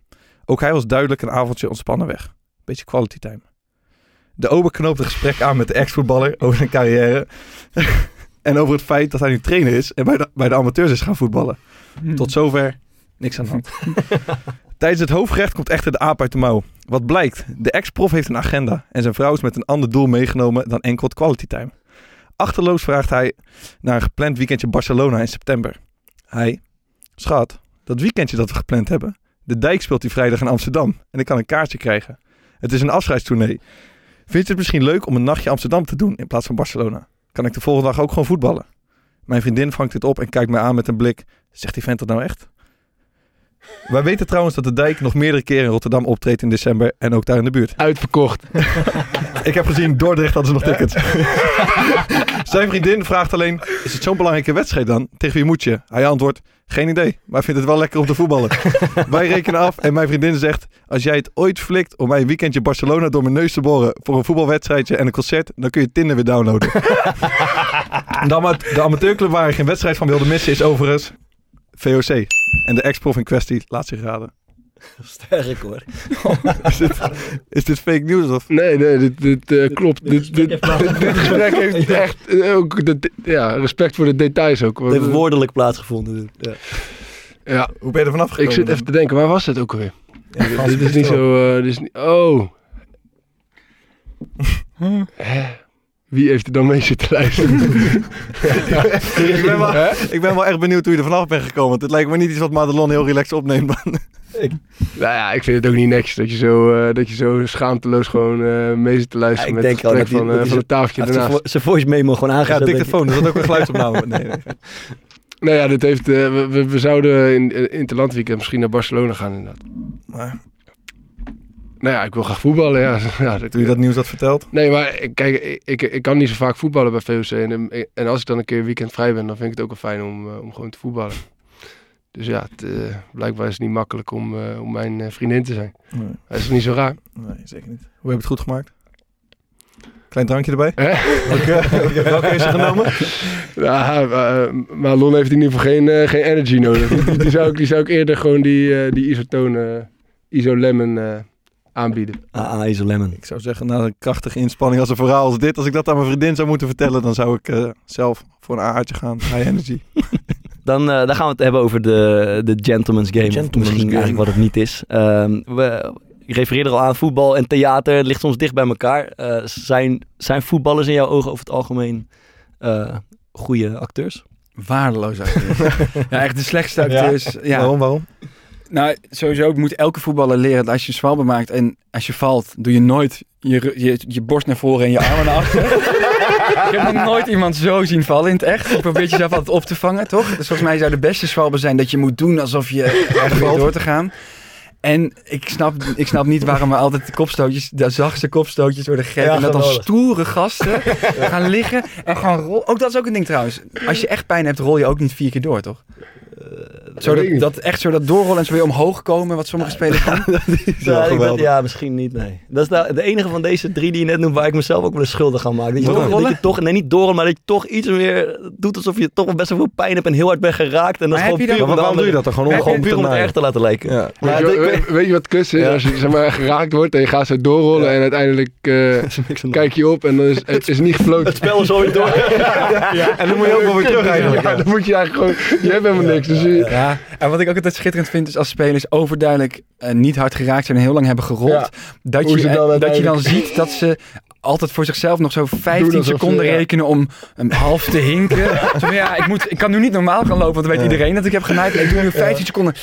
Ook hij was duidelijk een avondje ontspannen weg. Beetje quality time. De ober knoopte een gesprek aan met de ex-voetballer over zijn carrière. [laughs] en over het feit dat hij nu trainer is en bij de, bij de amateurs is gaan voetballen. Tot zover niks aan de hand. [laughs] Tijdens het hoofdgerecht komt echter de aap uit de mouw. Wat blijkt, de ex-prof heeft een agenda en zijn vrouw is met een ander doel meegenomen dan enkel het quality time. Achterloos vraagt hij naar een gepland weekendje Barcelona in september. Hij, schat, dat weekendje dat we gepland hebben, De Dijk speelt die vrijdag in Amsterdam en ik kan een kaartje krijgen. Het is een afscheidstournee. Vind je het misschien leuk om een nachtje Amsterdam te doen in plaats van Barcelona? Kan ik de volgende dag ook gewoon voetballen? Mijn vriendin vangt dit op en kijkt mij aan met een blik. Zegt die vent dat nou echt? Wij weten trouwens dat de Dijk nog meerdere keren in Rotterdam optreedt in december en ook daar in de buurt. Uitverkocht. [laughs] Ik heb gezien, Dordrecht hadden ze nog tickets. [laughs] Zijn vriendin vraagt alleen, is het zo'n belangrijke wedstrijd dan? Tegen wie moet je? Hij antwoordt, geen idee, maar vindt het wel lekker om te voetballen. [laughs] Wij rekenen af en mijn vriendin zegt, als jij het ooit flikt om mij een weekendje Barcelona door mijn neus te boren voor een voetbalwedstrijdje en een concert, dan kun je Tinder weer downloaden. de, ama- de amateurclub waar ik geen wedstrijd van wilde missen is overigens VOC. En de ex-prof in kwestie laat zich raden. [laughs] Sterk hoor. [laughs] Is dit, is dit fake news of? Nee, nee, dit, dit eh, klopt. Dit, dit, dit, dit gesprek [laughs] heeft echt ook de, ja, respect voor de details ook. Het heeft woordelijk plaatsgevonden. Ja. Ja, Hoe ben je er vanaf gekomen? ik zit even te denken, waar was het ook alweer? Ja, dit is niet zo... eh, dit is niet, oh. Hè? Wie heeft er dan mee zitten luisteren? [laughs] ik, ben wel, Hè? ik ben wel echt benieuwd hoe je er vanaf bent gekomen. Want het lijkt me niet iets wat Madelon heel relaxed opneemt. Nou ja, ik vind het ook niet netjes dat je zo, eh, dat je zo schaamteloos gewoon eh mee zit te luisteren Ja, ik met denk het dat van, die- dat eh, die van het tafeltje zijn vo- zijn voice memo gewoon ja, aangezet. denk ik. dictafoon. Er zat ook een geluidsopname. [laughs] Nee, nee. Nou ja, dit heeft, we, we, we zouden in, in het landweekend misschien naar Barcelona gaan inderdaad. Maar Nou ja, ik wil graag voetballen, ja. [laughs] ja dat, je dat nieuws had verteld. Nee, maar kijk, ik, ik, ik kan niet zo vaak voetballen bij VOC. En, en als ik dan een keer weekend vrij ben, dan vind ik het ook wel fijn om, eh, om gewoon te voetballen. Dus ja, het, eh, blijkbaar is het niet makkelijk om, eh, om mijn eh, vriendin te zijn. Nee, Dat is niet zo raar? nee, zeker niet. Hoe heb je het goed gemaakt? Klein drankje erbij. Hè? [laughs] Welke, welke ze genomen? Ja, [laughs] eh, maar Lon heeft in ieder geval geen, eh, geen energy nodig. die, die, zou ik, die zou ik eerder gewoon die, eh, die isotone, iso lemon eh, aanbieden. AA is a lemon. Ik zou zeggen, na een krachtige inspanning als een verhaal als dit. Als ik dat aan mijn vriendin zou moeten vertellen, dan zou ik eh, zelf voor een aardje gaan. High energy. [laughs] Dan, eh, dan gaan we het hebben over de, de gentleman's game. Gentleman's misschien game. eigenlijk wat het niet is. Ehm, we, ik refereerde al aan voetbal en theater. Het ligt soms dicht bij elkaar. Eh, zijn, zijn voetballers in jouw ogen over het algemeen eh goede acteurs? Waardeloos acteurs. [laughs] ja, echt de slechtste acteurs. Ja. Waarom, waarom? Nou, sowieso moet elke voetballer leren dat als je zwalbe maakt en als je valt, doe je nooit je, je, je borst naar voren en je armen naar achter. ik [laughs] heb nog nooit iemand zo zien vallen in het echt. Je probeert jezelf altijd op te vangen, toch? Dus volgens mij zou de beste zwalbe zijn dat je moet doen alsof je [laughs] er door te gaan. En ik snap, ik snap niet waarom we altijd de kopstootjes, de zachtste kopstootjes worden gegeven. Ja, en dat dan stoere gasten [laughs] gaan liggen en gaan rollen. Ook dat is ook een ding trouwens. Als je echt pijn hebt, rol je ook niet vier keer door, toch? Zo dat, echt zo dat doorrollen en zo weer omhoog komen, wat sommige spelers doen. [laughs] Ja, ik dacht, geweldig. ja, misschien niet, nee. Dat is nou de enige van deze drie die je net noemt waar ik mezelf ook wel eens schuldig aan maak. Dat je, toch, Doorrollen? dat je toch, nee niet doorrollen, maar dat je toch iets meer doet alsof je toch wel best wel veel pijn hebt en heel hard bent geraakt. En dat is gewoon waarom doe je dat dan? Gewoon om, Gewoon puur te om het erg te laten lijken. Ja. Maar weet, je, ik- weet- weet je wat kus is? Ja. Als je zeg maar, geraakt wordt en je gaat zo doorrollen en uiteindelijk [laughs] eh, kijk je op en dan is het is niet gefloten. Het spel is alweer door. [laughs] En dan moet je ook wel weer terug eigenlijk. Ja, dan moet je eigenlijk gewoon... Je hebt helemaal niks. Dus je, Ja, en wat ik ook altijd schitterend vind is als spelers overduidelijk eh, niet hard geraakt zijn en heel lang hebben gerold. Ja. Dat, je, eh, dat je dan ziet dat ze altijd voor zichzelf nog zo 15 alsof ze- seconden ja. rekenen om een half te hinken. [laughs] zo van, ja, ik, moet, ik kan nu niet normaal gaan lopen, want dan weet iedereen dat ik heb genaaid. Ik doe nu 15 seconden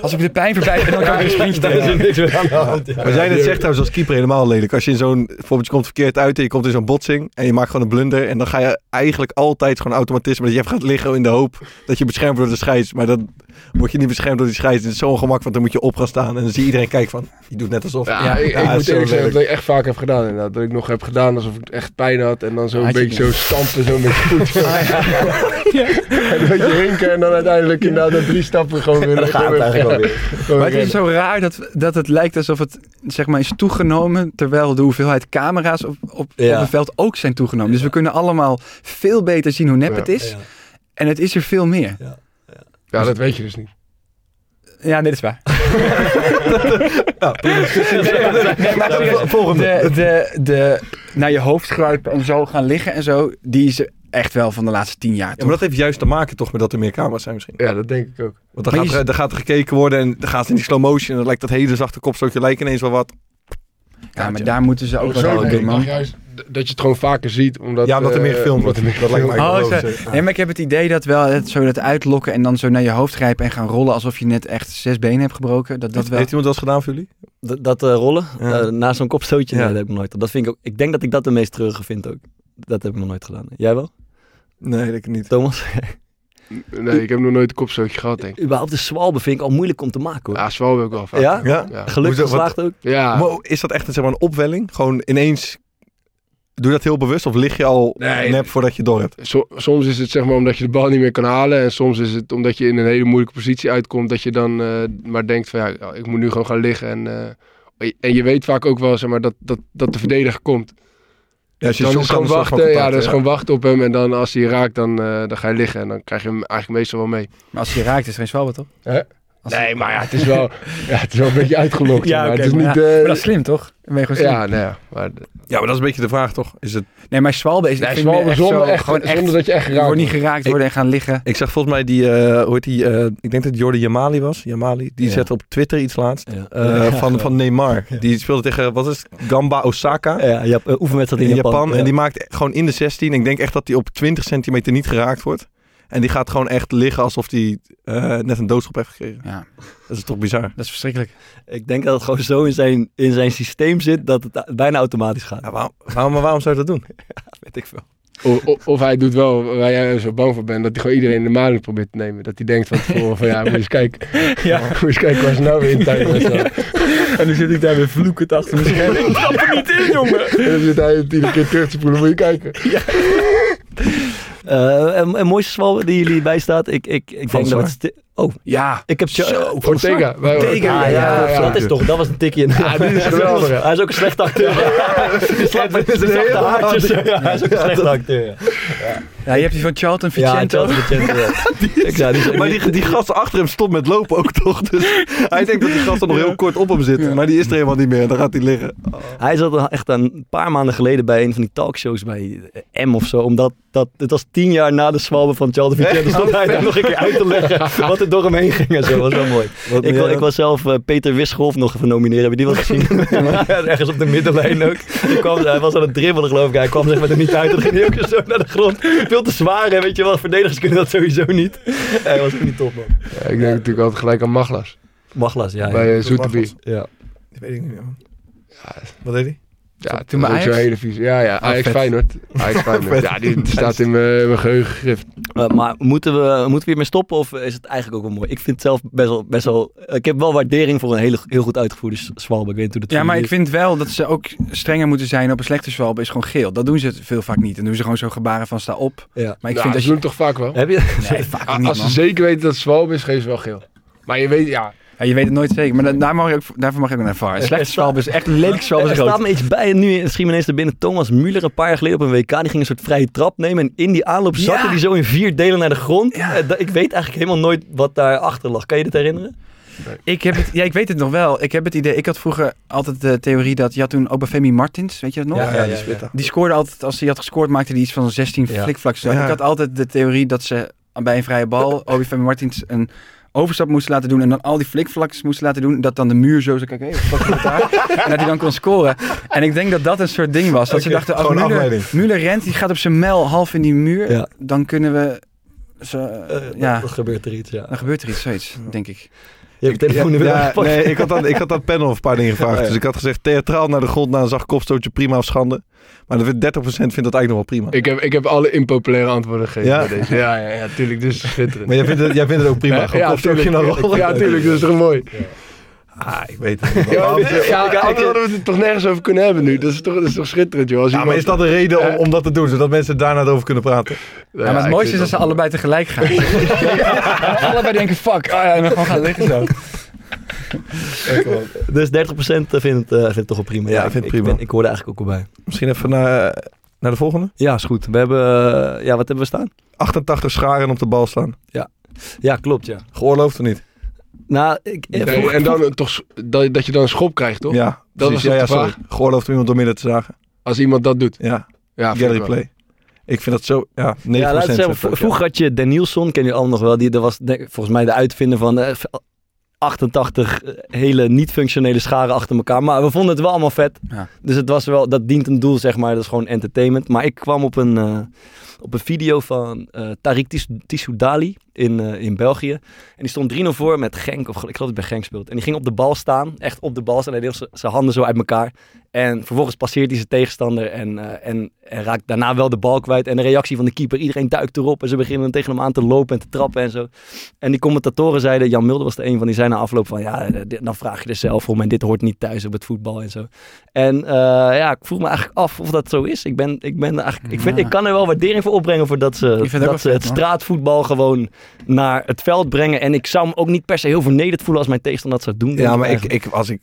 als ik de pijn voorbij ben, dan kan ik weer een sprintje [laughs] Daar is doen. niks meer aan de hand. Maar jij net zegt trouwens als keeper helemaal lelijk. Als je in zo'n, bijvoorbeeld je komt verkeerd uit en je komt in zo'n botsing en je maakt gewoon een blunder. En dan ga je eigenlijk altijd gewoon automatisme dat je even gaat liggen in de hoop dat je beschermd wordt door de scheids. Maar dan word je niet beschermd door die scheids. Het is zo'n gemak, want dan moet je op gaan staan. En dan zie iedereen kijken van, je doet net alsof. Ja, Ja, ik, ik ja, moet zo eerlijk zeggen dat ik echt vaak heb gedaan inderdaad. Dat ik nog heb gedaan alsof ik echt pijn had en dan zo een beetje zo stampen, zo met je voet. [laughs] [laughs] En een beetje hinken en dan uiteindelijk inderdaad na drie stappen gewoon weer... Dan gaat het eigenlijk wel ja, weer. Maar het is zo raar dat, dat het lijkt alsof het zeg maar, is toegenomen, terwijl de hoeveelheid camera's op, op, Ja. op het veld ook zijn toegenomen. Dus we kunnen allemaal veel beter zien hoe nep Ja. het is. Ja. En het is er veel meer. Ja, dat weet je dus niet. Ja, nee, dat is waar. [laughs] Nou, Volgende. De, de, de naar je hoofd kruipen en zo gaan liggen en zo, die is echt wel van de laatste tien jaar. Ja, toch? maar dat heeft juist te maken toch met dat er meer camera's zijn misschien. Ja, dat denk ik ook. Want dan Maar gaat, je- er, dan gaat er gekeken worden en dan gaat het in die slow motion. En dan lijkt dat hele zachte kopstootje lijkt ineens wel wat. ja, maar daar moeten ze ook Zo wel aan doen, man. juist, dat je het gewoon vaker ziet. Omdat, Ja, omdat er meer eh, gefilmd omdat wordt. meer Dat lijkt mij Oh, zo- logisch. Nee, maar ik heb het idee dat wel het, zo dat uitlokken en dan zo naar je hoofd grijpen en gaan rollen alsof je net echt zes benen hebt gebroken. Dat dat Heeft, wel. heeft iemand dat eens gedaan voor jullie? Dat, dat eh, rollen, Ja. eh, na zo'n kopstootje, Ja. nee, dat heb ik nog nooit. Dat vind ik ook. Ik denk dat ik dat de meest treurige vind ook. Dat heb ik nog nooit gedaan. Jij wel, Nee, dat niet. Thomas? [laughs] Nee, ik heb nog nooit een kopstootje gehad, denk ik. Überhaupt de zwalbe vind ik al moeilijk om te maken hoor. Ja, zwalbe ik wel vaak. Ja? Ja? Ja. Gelukkig geslaagd ook. Ja. Maar is dat echt zeg maar, een opwelling? Gewoon ineens... Doe je dat heel bewust of lig je al Nee. nep voordat je het door hebt? So- soms is het zeg maar omdat je de bal niet meer kan halen. En soms is het omdat je in een hele moeilijke positie uitkomt. Dat je dan eh, maar denkt van ja, ik moet nu gewoon gaan liggen. En, eh, en je weet vaak ook wel zeg maar, dat, dat, dat de verdediger komt. Ja, als je dan is gewoon wachten. Ja, dat is gewoon wachten op hem. En dan als hij raakt, dan, eh, dan ga je liggen. En dan krijg je hem eigenlijk meestal wel mee. Maar als je raakt is er geen zwalbe, toch? Nee, maar ja, het is wel, [laughs] ja, het is wel een beetje [laughs] uitgelokt. Ja, maar het is maar niet... ja, eh, maar dat is slim, toch? Ja, nou ja. Maar, Ja, maar dat is een beetje de vraag, toch? Is het... Nee, maar zwalbe is... nee, zwalbe echt zonder, zo, echt, gewoon echt, zonder dat je echt geraakt wordt niet geraakt worden en gaan liggen. Ik zag volgens mij die, eh, hoe heet die, eh, ik denk dat het Jordi Yamali was. Yamali, die Ja. zette op Twitter iets laatst. Ja. eh, Ja, van, ja. van Neymar. Die speelde tegen, wat is het? Gamba Osaka. Ja, je hebt uh, oefenwedstrijd in in Japan. Japan. En die maakt gewoon in de 16. Ik denk echt dat hij op 20 centimeter niet geraakt wordt. En die gaat gewoon echt liggen alsof hij eh, net een doodschop heeft gekregen. Ja, Dat is toch bizar? dat is verschrikkelijk. Ik denk dat het gewoon zo in zijn, in zijn systeem zit dat het bijna automatisch gaat. Ja, waarom, waarom, maar waarom zou je dat doen? [laughs] weet ik veel. Of, of, of hij doet wel waar jij zo bang voor bent, dat hij gewoon iedereen in de maling probeert te nemen. Dat hij denkt van tevoren van ja, moet eens kijken. [laughs] Ja. Moet eens kijken waar ze nou weer in tijd zijn. [laughs] En nu zit ik daar weer vloekend achter mijn scherm. Ik stap er niet in, jongen. En dan zit hij het iedere keer terug te spoelen, moet je kijken. Eh, en, en mooiste zwalbe die jullie bijstaat, ik, ik, ik denk dat het... Oh, Ja. ik heb... Zo, Ortega. Wij- Ortega, ja, ja, ja, dat is toch, dat was een tikje. Ja, die is [laughs] geweldig. Hij is ook een slechte acteur. Die slaat met zijn zachte haartjes. Ja, hij is ook een slechte acteur. Ja, Ja, je hebt die van Charlton ja Vicente, ja. Ik, [laughs] ja, die is- Maar die, die gast achter hem stopt met lopen ook toch? Dus hij denkt dat die gast er nog heel kort op hem zit. Ja. Maar die is er helemaal niet meer. En dan gaat hij liggen. Hij zat echt een paar maanden geleden bij een van die talkshows bij eh, M of zo. Omdat dat, het was tien jaar na de zwalbe van Charles Vicente. stond hij daar nog een keer uit te leggen [laughs] wat er [laughs] door hem heen ging en zo. Dat was wel mooi. Wat Ik, wil- ik was zelf eh, Peter Wisscholf nog even nomineren. Heb je die wel gezien? [laughs] [laughs] Ja, Ergens op de middenlijn ook. Die kwam, hij was aan het dribbelen geloof ik. Hij kwam zeg maar er niet uit. En dan ging hij ook zo naar de grond. Veel te zwaar. En weet je wel, verdedigers kunnen dat sowieso niet. Hij was ook niet top man. Ja, ik denk natuurlijk altijd gelijk aan Maglas. Maglas, ja. ja. bij Zoeterbier. ja. Dat weet ik niet meer. man. Wat deed hij? Ja, Toen Ajax? hele vies. Ja, ja, Ajax vet. Feyenoord. Ajax [laughs] Feyenoord. Ja, die staat in mijn in mijn geheugen gegrift. Uh, maar moeten we, moeten we hiermee stoppen of is het eigenlijk ook wel mooi? Ik vind het zelf best wel... Best wel ik heb wel waardering voor een hele, heel goed uitgevoerde zwalbe. Ik weet niet hoe dat Ja, maar ik vind wel dat ze ook strenger moeten zijn op een slechte zwalbe is gewoon geel. Dat doen ze veel vaak niet. Dan doen ze gewoon zo gebaren van sta op. Ja. Maar ik Nou, vind ze doen je... het toch vaak wel? Heb je... Nee, [laughs] vaak niet, Als ze zeker weten dat het zwalb is, geven ze wel geel. Maar je weet, ja, Ja, je weet het nooit zeker. Maar da- daar mag ik ook, daarvoor mag ik ook naar VAR. Een Er slechte zwalbe is echt een lelijk [laughs] zwalbe Er staat me iets bij en nu schiet me ineens er binnen Thomas Müller een paar jaar geleden op een WK. Die ging een soort vrije trap nemen en in die aanloop zakte Ja. die zo in vier delen naar de grond. Ja. Eh, Ik weet eigenlijk helemaal nooit wat daarachter lag. Kan je dit herinneren? Ik, heb het, ja, ik weet het nog wel. Ik heb het idee. Ik had vroeger altijd de theorie dat je had toen Obafemi Martins, weet je dat nog? Ja, ja, ja, die. Die scoorde altijd, als hij had gescoord, maakte hij iets van 16 Ja. flikvlaks. Ja. Ik had altijd de theorie dat ze bij een vrije bal Obafemi Martins een overstap moesten laten doen en dan al die flikvlaks moesten laten doen. Dat dan de muur zo zou kijken, hey, daar? en dat hij dan kon scoren. En ik denk dat dat een soort ding was. Dat ze dachten, als Müller, rent, die gaat op zijn mijl half in die muur, Ja. dan kunnen we... Zo, Eh, ja, Dan gebeurt er iets, ja. dan gebeurt er iets, zoiets, denk ik. Je hebt je telefoon nu weer Ja, aangepakt. nee, ik had, aan, ik had aan het panel een paar dingen gevraagd. Oh, ja. Dus ik had gezegd theatraal naar de grond na een zacht kopstootje prima of schande. Maar dan vindt 30% vindt dat eigenlijk nog wel prima. ik heb, ik heb alle impopulaire antwoorden gegeven Ja? bij deze. Ja, ja, ja, tuurlijk. Dus schitterend. Maar jij vindt het, jij vindt het ook prima. Gewoon ja, kopstootje naar tuurlijk. Ja, tuurlijk. Dat is toch mooi. Ah, ik weet het niet. Ja, ja, hadden we het toch nergens over kunnen hebben nu. Dat is toch, dat is toch schitterend, joh. Als Ja, maar is dat een reden om, om dat te doen? Zodat mensen daarna over kunnen praten? Ja, maar het mooiste is dat ze allebei tegelijk gaan. [laughs] allebei denken, fuck. Ah, ja, en dan gewoon gaan liggen zo. Dus 30% vindt, eh vindt het toch wel prima. Ja, ik vind het prima. ben- ik hoorde eigenlijk ook al bij. Misschien even naar, naar de volgende. Ja, is goed. We hebben... eh, ja, wat hebben we staan? 88 scharen op de bal staan. Ja, klopt, ja. Geoorloofd of niet? Nou, ik... eh, Nee, vroeg- en dan toch, dat, dat je dan een schop krijgt, toch? Ja, Dat precies. was ja, ja, de sorry. Geoorloofd om iemand door midden te zagen. Als iemand dat doet. Ja, Ja, vind gallery play. Ik vind dat zo, ja, 9% Ja, laten we zegt zeggen, ja. vroeger had je Dan Nielsen, ken je allemaal nog wel. Die, dat was denk- volgens mij de uitvinder van... eh, 88 hele niet-functionele scharen achter elkaar. Maar we vonden het wel allemaal vet. Ja. Dus het was wel, dat dient een doel, zeg maar. Dat is gewoon entertainment. Maar ik kwam op een, eh, op een video van eh Tariq Tis- Tissoudali in, eh, in België. En die stond 3-0 voor met Genk, of ik geloof dat hij bij Genk speelt. En die ging op de bal staan, echt op de bal staan. Hij deed zijn handen zo uit elkaar. En vervolgens passeert hij zijn tegenstander en, eh, en, en raakt daarna wel de bal kwijt. En de reactie van de keeper, iedereen duikt erop. En ze beginnen tegen hem aan te lopen en te trappen en zo. En die commentatoren zeiden, Jan Mulder was er een van, die zei na afloop van... Ja, eh, dit- dan vraag je er zelf om en dit hoort niet thuis op het voetbal en zo. En ja, ik vroeg me eigenlijk af of dat zo is. Ik, ben, ik, ben eigenlijk, ik, vind, ik kan er wel waardering voor opbrengen voor dat ze, het dat ze vet, het man. straatvoetbal gewoon naar het veld brengen. En ik zou me ook niet per se heel vernederd voelen als mijn tegenstander dat zou doen. Ja, maar ik, ik, als ik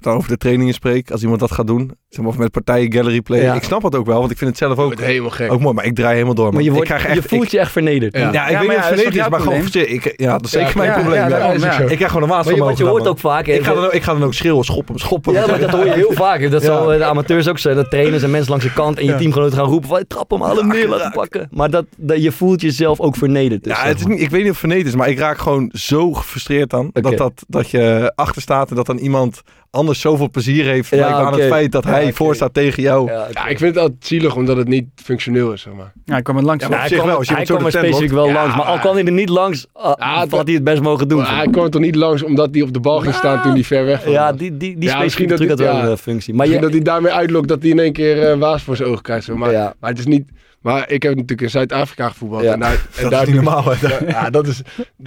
dan over de trainingen spreek, als iemand dat gaat doen, zeg maar, of met partijen gallery play, Ja. ik snap het ook wel, want ik vind het zelf ook, helemaal gek. ook mooi, maar ik draai helemaal door. Maar man. je, wordt, ik krijg echt, je voelt ik- je echt vernederd. Ja. ja, ik Ja, weet niet ja, of het toch is, maar gewoon, ik, ja, dat is zeker Ja, mijn ja, probleem. ja, ja. daarom, ja. Ik krijg gewoon een waas van want je hoort ook vaak... Ik ga, dan, ook- ik ga dan ook schreeuwen, schoppen, schoppen. Ja, maar dat hoor je heel vaak. Dat zal eh, de amateurs ook zijn. Dat trainers en mensen langs de kant en je teamgenoten gaan roepen van trap hem, hem neer, laat hem pakken. Maar dat, dat, je voelt jezelf ook vernederd. Dus, Ja, het is niet, ik weet niet of het vernederd is, maar ik raak gewoon zo gefrustreerd dan. Dat, dat, dat je achter staat en dat dan iemand anders zoveel plezier heeft Ja, aan het feit dat hij oké. voor staat tegen jou. Ja, Ja, ik vind het altijd zielig omdat het niet functioneel is, zeg maar. Ja, ik kwam er langs. Ja, maar Ja, op hij zich kwam, wel, als je hij kwam er specifiek wel Ja, langs. Maar al kwam hij er niet langs, ah, Ja, had dat- hij het best mogen doen. Maar hij kwam er toch niet langs omdat hij op de bal ging staan toen hij ver weg was. ja, die, die, die specifieke dat truc had dit- wel ja. een eh, functie. Maar Misschien je, dat hij daarmee uitlokt dat hij in één keer eh, waas voor zijn ogen krijgt. Maar het is niet... Maar ik heb natuurlijk in Zuid-Afrika gevoetbald. Ja. En daar, en [laughs] Dat daar is niet normaal. hè. Ja, dat is,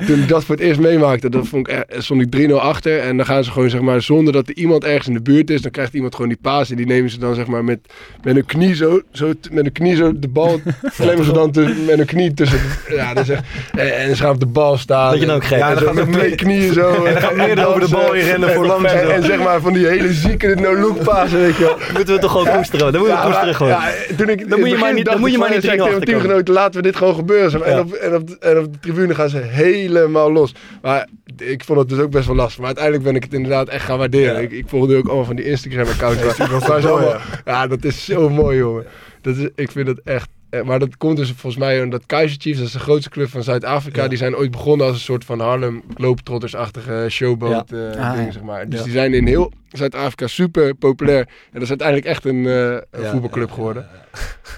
toen ik dat voor het eerst meemaakte, dat vond ik, eh, stond ik 3-0 achter. En dan gaan ze gewoon, zeg maar, zonder dat er iemand ergens in de buurt is, dan krijgt iemand gewoon die paas. En die nemen ze dan, zeg maar, met, met een knie zo, zo, met een knie zo, de bal [laughs] klemmen ze dan tussen- met een knie tussen. de- Ja, is echt, en, en ze gaan op de bal staan. Dat je dan ook gek Ja, dan dan gaan gaat met twee knieën zo. [laughs] En dan gaat meer over de bal heen rennen voor langs en zeg maar, van die hele zieke no-look pasen, weet je wel. moeten we toch gewoon koesteren. Dan moet je Ja, koesteren gewoon. ja, toen ik, Dan moet je maar niet- dan moet je maar niet tegen 3-0 mijn teamgenoten, laten we dit gewoon gebeuren. En, op, en, op, de- en op de tribune gaan ze helemaal los. Maar ik vond het dus ook best wel lastig. Maar uiteindelijk ben ik het inderdaad echt gaan waarderen. Ik, ik volgde ook allemaal van die Instagram-accounts. ja, dat is zo mooi, jongen. Dat is, ik vind het echt... eh, Maar dat komt dus volgens mij omdat Kaiser Chiefs, dat is de grootste club van Zuid-Afrika, Ja. die zijn ooit begonnen als een soort van Harlem Globetrotters-achtige showboat eh, Ah, ding, ja. zeg maar. Dus Ja. die zijn in heel Zuid-Afrika super populair. En dat is uiteindelijk echt een, eh, een Ja. voetbalclub geworden.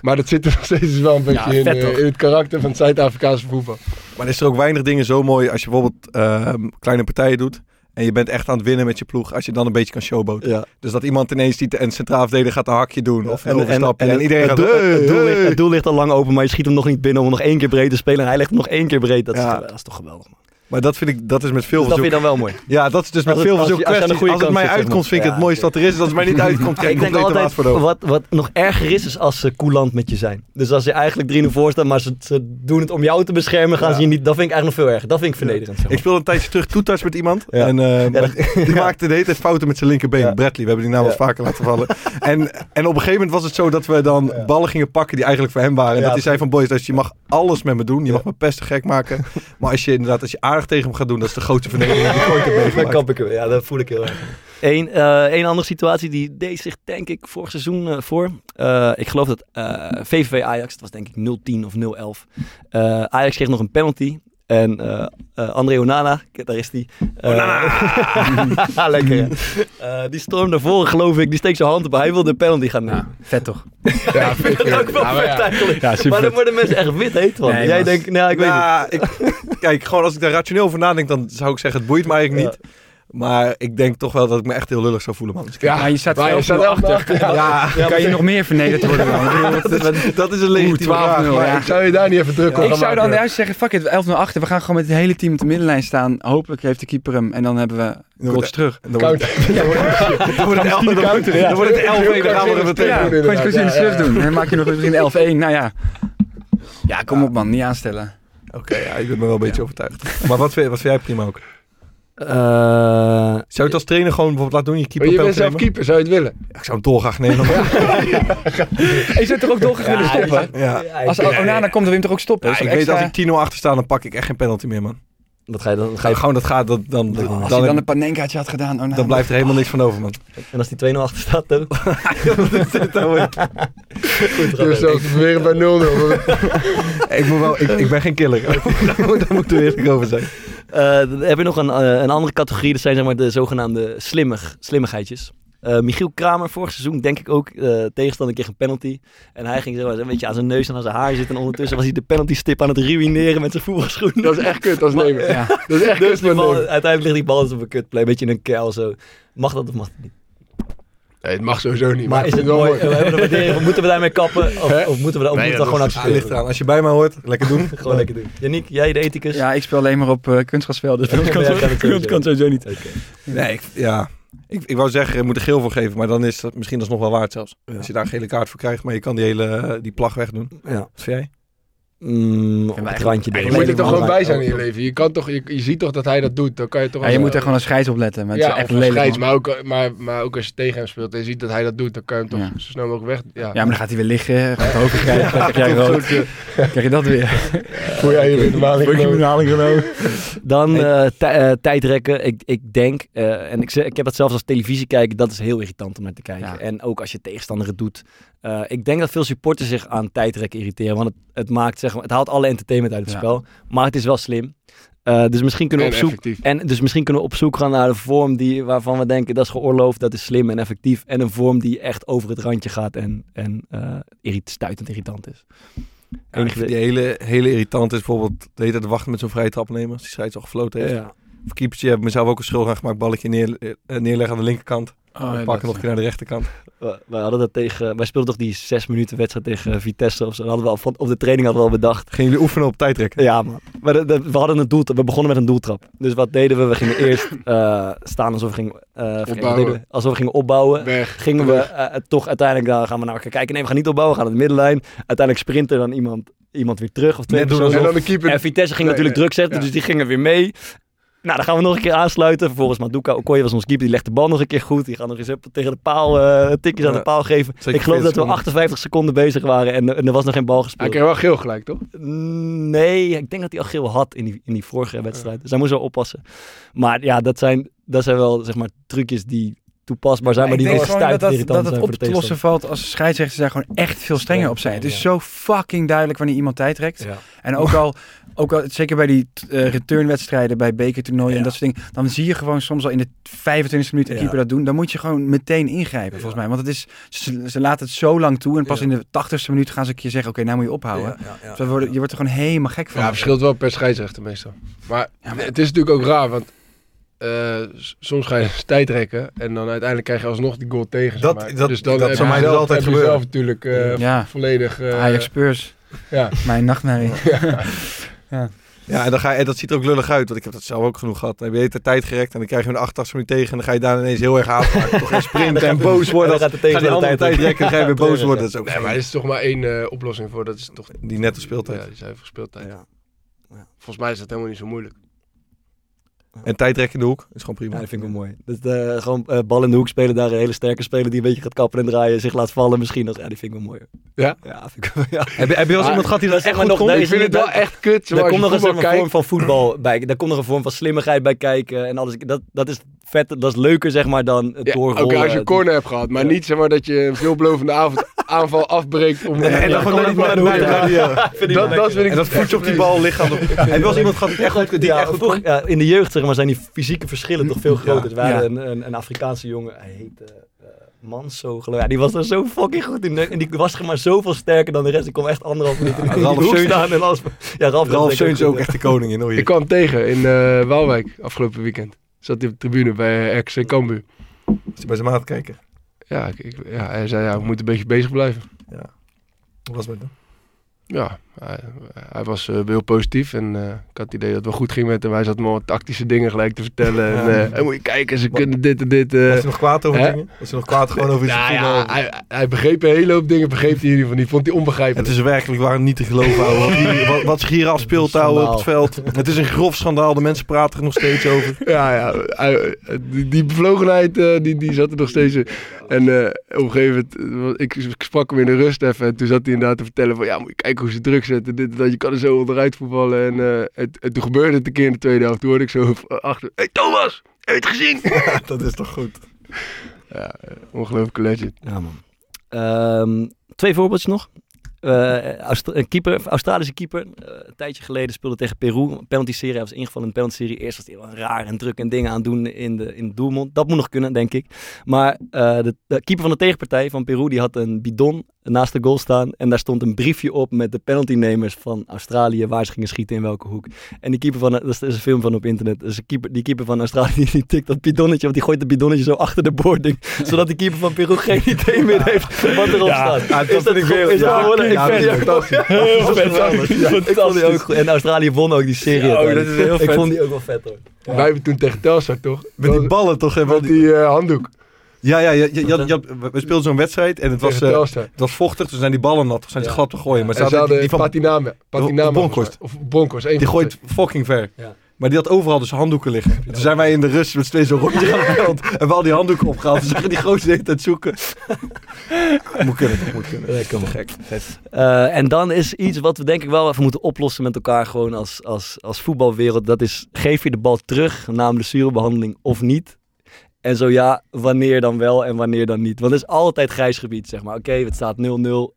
Maar dat zit er [laughs] nog steeds wel een beetje in, in het karakter van het Zuid-Afrikaanse voetbal. Maar is er ook weinig dingen zo mooi als je bijvoorbeeld ehm, kleine partijen doet. En je bent echt aan het winnen met je ploeg als je dan een beetje kan showboten. Ja. Dus dat iemand ineens ziet en centraal verdediger gaat een hakje doen of een En, en, overstapje. en, En, iedereen het, gaat... doel, "Hey, het, doel ligt, hey." het doel ligt al lang open, maar je schiet hem nog niet binnen om hem nog één keer breed te spelen. En hij legt hem nog één keer breed. Dat, is, dat is toch geweldig. Man. Maar dat vind ik, dat is met veel Dus dat vind je dan wel mooi. Ja, dat is dus met veel als je- je het mij uitkomt, vind ik het mooiste wat er is. Als het mij niet [laughs] uitkomt, krijg ik ik denk altijd, voor wat, wat nog erger is, is als ze coulant met je zijn. Dus als je eigenlijk 3-0 voor staat, maar ze, ze doen het om jou te beschermen, gaan ze je niet... Dat vind ik eigenlijk nog veel erger. Dat vind ik vernederend. zeg maar. Ik speelde een tijdje terug toetouch met iemand. Ja. En eh, dat- [laughs] die maakte de hele tijd fouten met zijn linkerbeen. Bradley, we hebben die naam Ja. vaker laten vallen. [laughs] en, en op een gegeven moment was het zo dat we dan ballen gingen pakken die eigenlijk voor hem waren. En dat hij zei van boys, je mag alles met me doen. Je mag me pesten gek maken. maar als je inderdaad, als je aardig tegen hem gaat doen, dat is de grootste vernedering die je ooit [laughs] Dan meegemaakt. kap ik hem. Ja, dat voel ik heel erg. Eén eh, één andere situatie die deed zich denk ik vorig seizoen eh, voor. Eh, ik geloof dat eh, VVV Ajax, dat was denk ik 0-10 of 0-11. Eh, Ajax kreeg nog een penalty. En eh eh, André Onana, daar is die. [laughs] Lekker hè? Eh, die stormt naar voren geloof ik. Die steekt zijn hand op. Hij wil de penalty gaan nemen. Vet toch? [laughs] Ja, vind ik, Dat is ook wel ja, maar vet ja. eigenlijk. Ja, super maar dan vet. worden mensen echt wit heet van. Nee, Jij denkt, nou ik weet niet. Ja, ik, kijk, gewoon als ik daar rationeel over nadenk, dan zou ik zeggen, het boeit me eigenlijk niet. Maar ik denk toch wel dat ik me echt heel lullig zou voelen, man. Dus ik- Ja, Maar je staat maar je 11-0 staat achter. achter. Ja. ja, kan je nog meer vernederd worden dan? [laughs] Ik dat is een legitieme 12-0, vraag. ja. Ik zou je daar niet even druk op Ik zou dan juist zeggen, fuck it, 11-0 achter. We gaan gewoon met het hele team op de middenlijn staan. Hopelijk heeft de keeper hem. En dan hebben we goals terug. Dan wordt het elf- dan 11 gaan we er meteen Ja, gewoon surf ja. doen. En dan maak je nog misschien 11-1. Nou ja. Ja, kom op man, niet aanstellen. Oké, ja, je bent me wel een beetje overtuigd. Maar wat vind jij prima ook? Eh, Zou je het als trainer gewoon bijvoorbeeld laten doen? Je Maar keeper je bent zelf nemen? keeper, zou je het willen? Ja, ik zou hem dolgraag nemen. maar- [laughs] Je zou toch ook doorgaan willen stoppen? Ja. Als Onana komt, dan wil je hem toch ook stoppen? Ja, Dat ik weet als ik 10-0 achter sta, dan pak ik echt geen penalty meer, man. Wat ga je dan? Ga je, je gewoon dat gaat, dat, dan, dan, Als dan, hij dan een panenkaatje had gedaan, Onana. dan blijft er helemaal niks van over, man. en als die 2-0 achter staat, dan? [laughs] Goed, Dus zelfs te beweren bij 0-0. [laughs] ik, moet wel, ik, ik ben geen killer. daar, moet, daar moet ik er eerlijk over zijn. Eh, dan heb je nog een, eh, een andere categorie. Dat zijn zeg maar de zogenaamde slimmig, slimmigheidjes. Eh, Michiel Kramer, vorig seizoen denk ik ook, eh tegenstander kreeg een penalty. En hij ging zo een beetje aan zijn neus en aan zijn haar zitten. En ondertussen was hij de penalty stip aan het ruïneren met zijn voetbalschoen. Dat is echt kut als nemen. Ja. Dat is echt Dus kut bal, uiteindelijk ligt die bal dus op een kutplay, een beetje in een kuil zo. Mag dat of mag dat niet? Nee, het mag sowieso niet. Maar is het mooi? We hebben de waardering. Moeten we daarmee kappen? Of, of moeten we dat, Nee, moeten dat gewoon accepteren? ligt eraan. Als je bij mij hoort, lekker doen. [laughs] Gewoon lekker doen. Yannick, jij de ethicus? Ja, ik speel alleen maar op eh kunstgrasvelden. Dus [laughs] dat kan, ja, kan sowieso niet. Oké. Nee, ik, ja. Ik, ik wou zeggen, je moet er geel voor geven, maar dan is dat misschien alsnog wel waard zelfs. Ja. Als je daar een gele kaart voor krijgt, maar je kan die hele eh, die plag wegdoen. Ja. Wat vind jij? Mm, op het randje. Je moet er toch gewoon bij zijn in je Oh, leven. Je, kan toch, je, je ziet toch dat hij dat doet. Dan kan je toch Ja, je moet er gewoon een scheids op letten. Maar het ja, is echt lelijk. scheids, maar ook, maar, maar ook als je tegen hem speelt en je ziet dat hij dat doet, dan kan je hem toch Ja. zo snel mogelijk weg. Ja, Ja, maar dan gaat hij weer liggen, gaat het hoofd krijgen, [laughs] dan krijg rood. krijg je dat weer. [laughs] Voel jij je weer normaal genomen? Dan eh, tij- eh, tijdrekken. Ik, ik denk, eh, en ik, zeg- ik heb dat zelfs als televisie kijken, dat is heel irritant om naar te kijken. Ja. En ook als je tegenstander het doet. Eh, ik denk dat veel supporters zich aan tijdrekken irriteren, want het, het maakt, zeg maar, het haalt alle entertainment uit het Ja. spel. Maar het is wel slim. Eh, dus misschien kunnen we op zoek effectief. En dus misschien kunnen we op zoek gaan naar de vorm die, waarvan we denken dat is geoorloofd, dat is slim en effectief. En een vorm die echt over het randje gaat en, en eh irrit, stuitend irritant is. Ja, die hele, hele irritant is bijvoorbeeld de hele tijd wachten met zo'n vrije trap nemen. Als die scheids al gefloten heeft. ja. Of keepertje heb ik mezelf ook een schuld aan gemaakt. Balletje neer, neerleggen aan de linkerkant. Oh, dan pakken nog een keer naar de rechterkant. We, wij hadden dat tegen, wij speelden toch die zes minuten wedstrijd tegen Vitesse of zo. Hadden we al van, op de training hadden we al bedacht. Gingen jullie oefenen op tijdrekken? Ja, man. Maar de- de- we hadden een doel, we begonnen met een doeltrap. Dus wat deden we? We gingen eerst [laughs] eh, staan alsof we gingen, eh, Opbouwen. deden we? alsof we gingen opbouwen. Weg. Gingen we eh, toch uiteindelijk, dan gaan we naar elkaar kijken. Nee, we gaan niet opbouwen, we gaan naar de middenlijn. Uiteindelijk sprintte dan iemand, iemand weer terug of twee Net doen. En dan de keeper. En Vitesse ging Nee, natuurlijk nee, druk zetten, ja. dus die gingen weer mee. Nou, dan gaan we nog een keer aansluiten. Vervolgens Maduka Okoye was ons keeper. Die legt de bal nog een keer goed. Die gaat nog eens up tegen de paal, eh, tikjes aan de paal geven. zeker ik geloof 40 dat we seconden. 58 seconden bezig waren en, en er was nog geen bal Hij gespeeld. kreeg wel geel gelijk, toch? Nee, ik denk dat hij al geel had in die, in die vorige wedstrijd. Dus hij moest wel oppassen. Maar ja, dat zijn, dat zijn wel zeg maar trucjes die toepasbaar zijn, maar, ik die denk wel gewoon dat, dat, dat het op te de lossen valt als scheidsrechters daar gewoon echt veel strenger op zijn. Het is Ja. zo fucking duidelijk wanneer iemand tijd trekt. En ook al, ook al zeker bij die eh, returnwedstrijden, bij bekertoernooien en Ja. dat soort dingen, dan zie je gewoon soms al in de 25e minuut een Ja. keeper dat doen. Dan moet je gewoon meteen ingrijpen, volgens mij. Want het is, ze, ze laten het zo lang toe en pas Ja. in de 80ste minuut gaan ze een keer zeggen, oké, nou moet je ophouden. Ja, ja, ja. Dus worden, je wordt er gewoon helemaal gek van. Ja, het verschilt wel per scheidsrechter meestal. Maar, Ja, maar- het is natuurlijk ook raar, want eh, soms ga je tijd rekken en dan uiteindelijk krijg je alsnog die goal tegen. Dat- dat- dus dan dat heb zou je mij dus zelf- altijd gebeuren. zelf natuurlijk eh, Ja. volledig... eh, Ajax Spurs, Ja. mijn nachtmerrie. [laughs] Ja, [laughs] en, dan ga je, en dat ziet er ook lullig uit, want ik heb dat zelf ook genoeg gehad. Dan heb je de hele tijd gerekt en dan krijg je een 88 minuut tegen en dan ga je daar ineens heel erg aan. [laughs] Toch gaan sprinten en boos worden. En dan gaat de andere tegenstander tijd tijd rekken en ga je weer boos Tegen, worden. Dat is ook Nee, maar er is toch maar één eh, oplossing voor. Dat is toch die nette speeltijd. ja, die zuivere speeltijd. Ja. Volgens mij is dat helemaal niet zo moeilijk. En tijdrekken in de hoek is gewoon prima. Ja, dat vind ik wel mooi. Dus de, gewoon eh, bal in de hoek spelen, daar een hele sterke speler die een beetje gaat kappen en draaien, zich laat vallen misschien nog. Ja, die vind ik wel mooi. Ja? Ja, vind ik wel, ja. Heb, je- heb je wel eens iemand gehad die dat echt maar goed nog- nee, ik vind het dat- wel echt kut. Daar komt nog een vorm van voetbal bij. Daar komt nog een vorm van slimmigheid bij kijken. En alles. Dat, dat is vet, dat is leuker zeg maar dan het Ja, doorrollen. Oké, als je een corner hebt gehad, maar niet zeg maar dat je een veelbelovende avond, [laughs] aanval afbreekt. Om, En dan gewoon kom naar de hoek. eh, ik dat, dat vind ik En dat voetje op die bal lichaam. Heb wel eens iemand gehad die echt goed, die ja, echt goed ja, in de jeugd zeg maar, zijn die fysieke verschillen toch veel groter. Ja. hadden een, een, een Afrikaanse jongen, hij heette eh, Manso geloof ik. Ja, die was er zo fucking goed in. En die was zeg maar zoveel sterker dan de rest. Die kon echt anderhalf minuut in die Ralf hoek Seuns. staan en alles. Ja, Ralf, Ralf Seuns is ook echt. de koning in. Hoor. Ik kwam tegen in eh Waalwijk afgelopen weekend. Zat hij op de tribune bij RKC Cambuur. Als je bij zijn maat kijken. Ja, ik, ik- ja, hij zei ja, we moeten een beetje bezig blijven. Hoe was het met hem? Ja, hij, hij was eh, heel positief en eh, ik had het idee dat het wel goed ging met hem. Hij zat me wat tactische dingen gelijk te vertellen. En, Ja. eh, en moet je kijken, ze kunnen dit en dit. eh. Was hij nog kwaad over hè? dingen? Was hij nog kwaad gewoon over iets Nou voetbal? ja, hij, hij begreep een hele hoop dingen, begreep hij in ieder geval niet. Vond hij onbegrijpelijk. Het is werkelijk waar niet te geloven, ouwe. Wat, hier- wat, wat zich hier afspeelt, ouwe, op het veld. Het is een grof schandaal. De mensen praten er nog steeds over. [laughs] Ja, ja. hij- die, die bevlogenheid, eh, die, die zat er nog steeds in. En eh, op een gegeven moment, ik, ik sprak hem in de rust even. En toen zat hij inderdaad te vertellen van, ja, moet je kijken hoe ze druk zetten. Dit, en dat, je kan er zo onderuit voetballen. En, eh, en, en toen gebeurde het een keer in de tweede helft. Toen hoorde ik zo achter, hey Thomas, heb je het gezien? [laughs] Dat is toch goed. ja, eh, ongelooflijke legend. Ja, man. Ehm, twee voorbeeldjes nog. eh, Austra- een keeper, Australische keeper. eh, een tijdje geleden speelde tegen Peru. Een penalty-serie. Hij was ingevallen in de penalty-serie. Eerst was hij heel raar en druk en dingen aan het doen in de, in de doelmond. Dat moet nog kunnen, denk ik. Maar eh, de, de keeper van de tegenpartij van Peru, die had een bidon naast de goal staan. En daar stond een briefje op met de penaltynemers van Australië. Waar ze gingen schieten in welke hoek. En die keeper van, dat is, dat een film van op internet. Dus de keeper, die keeper van Australië, [laughs] die, tikt dat bidonnetje. Want die gooit het bidonnetje zo achter de boarding. [laughs] zodat die keeper van Peru geen idee meer heeft wat erop staat. Ja, dat Is vind ik weer- Is dat ja, ik ja, vind dat [laughs] heel Dat vet. Ja, Ik vond die ook goed. En Australië won ook die serie. Oh, dat is heel Ik vet. vond die ook wel vet hoor. Wij hebben toen tegen Telstar toch? Met die ballen toch? Met die- die eh, handdoek. Ja, ja, ja, we speelden zo'n wedstrijd en het was, eh, het was vochtig, dus zijn die ballen nat. Toen zijn ze Ja. glad te gooien. Maar ze En ze hadden die, van. Of Bonkos. Die gooit fucking ver. Ja. Maar die had overal dus handdoeken liggen. Toen zijn wij in de rust met z'n tweeën zo'n rondje gaan veld. [laughs] En we al die handdoeken opgehaald. We zagen die gozer de hele tijd zoeken. [laughs] moet kunnen, toch? Moet kunnen. Dat kan wel gek. Eh, en dan is iets wat we denk ik wel even moeten oplossen met elkaar gewoon als, als, als voetbalwereld. Dat is, geef je de bal terug na een blessurebehandeling of niet? En zo ja, wanneer dan wel en wanneer dan niet? Want het is altijd grijs gebied, zeg maar. Oké, het staat 0-0,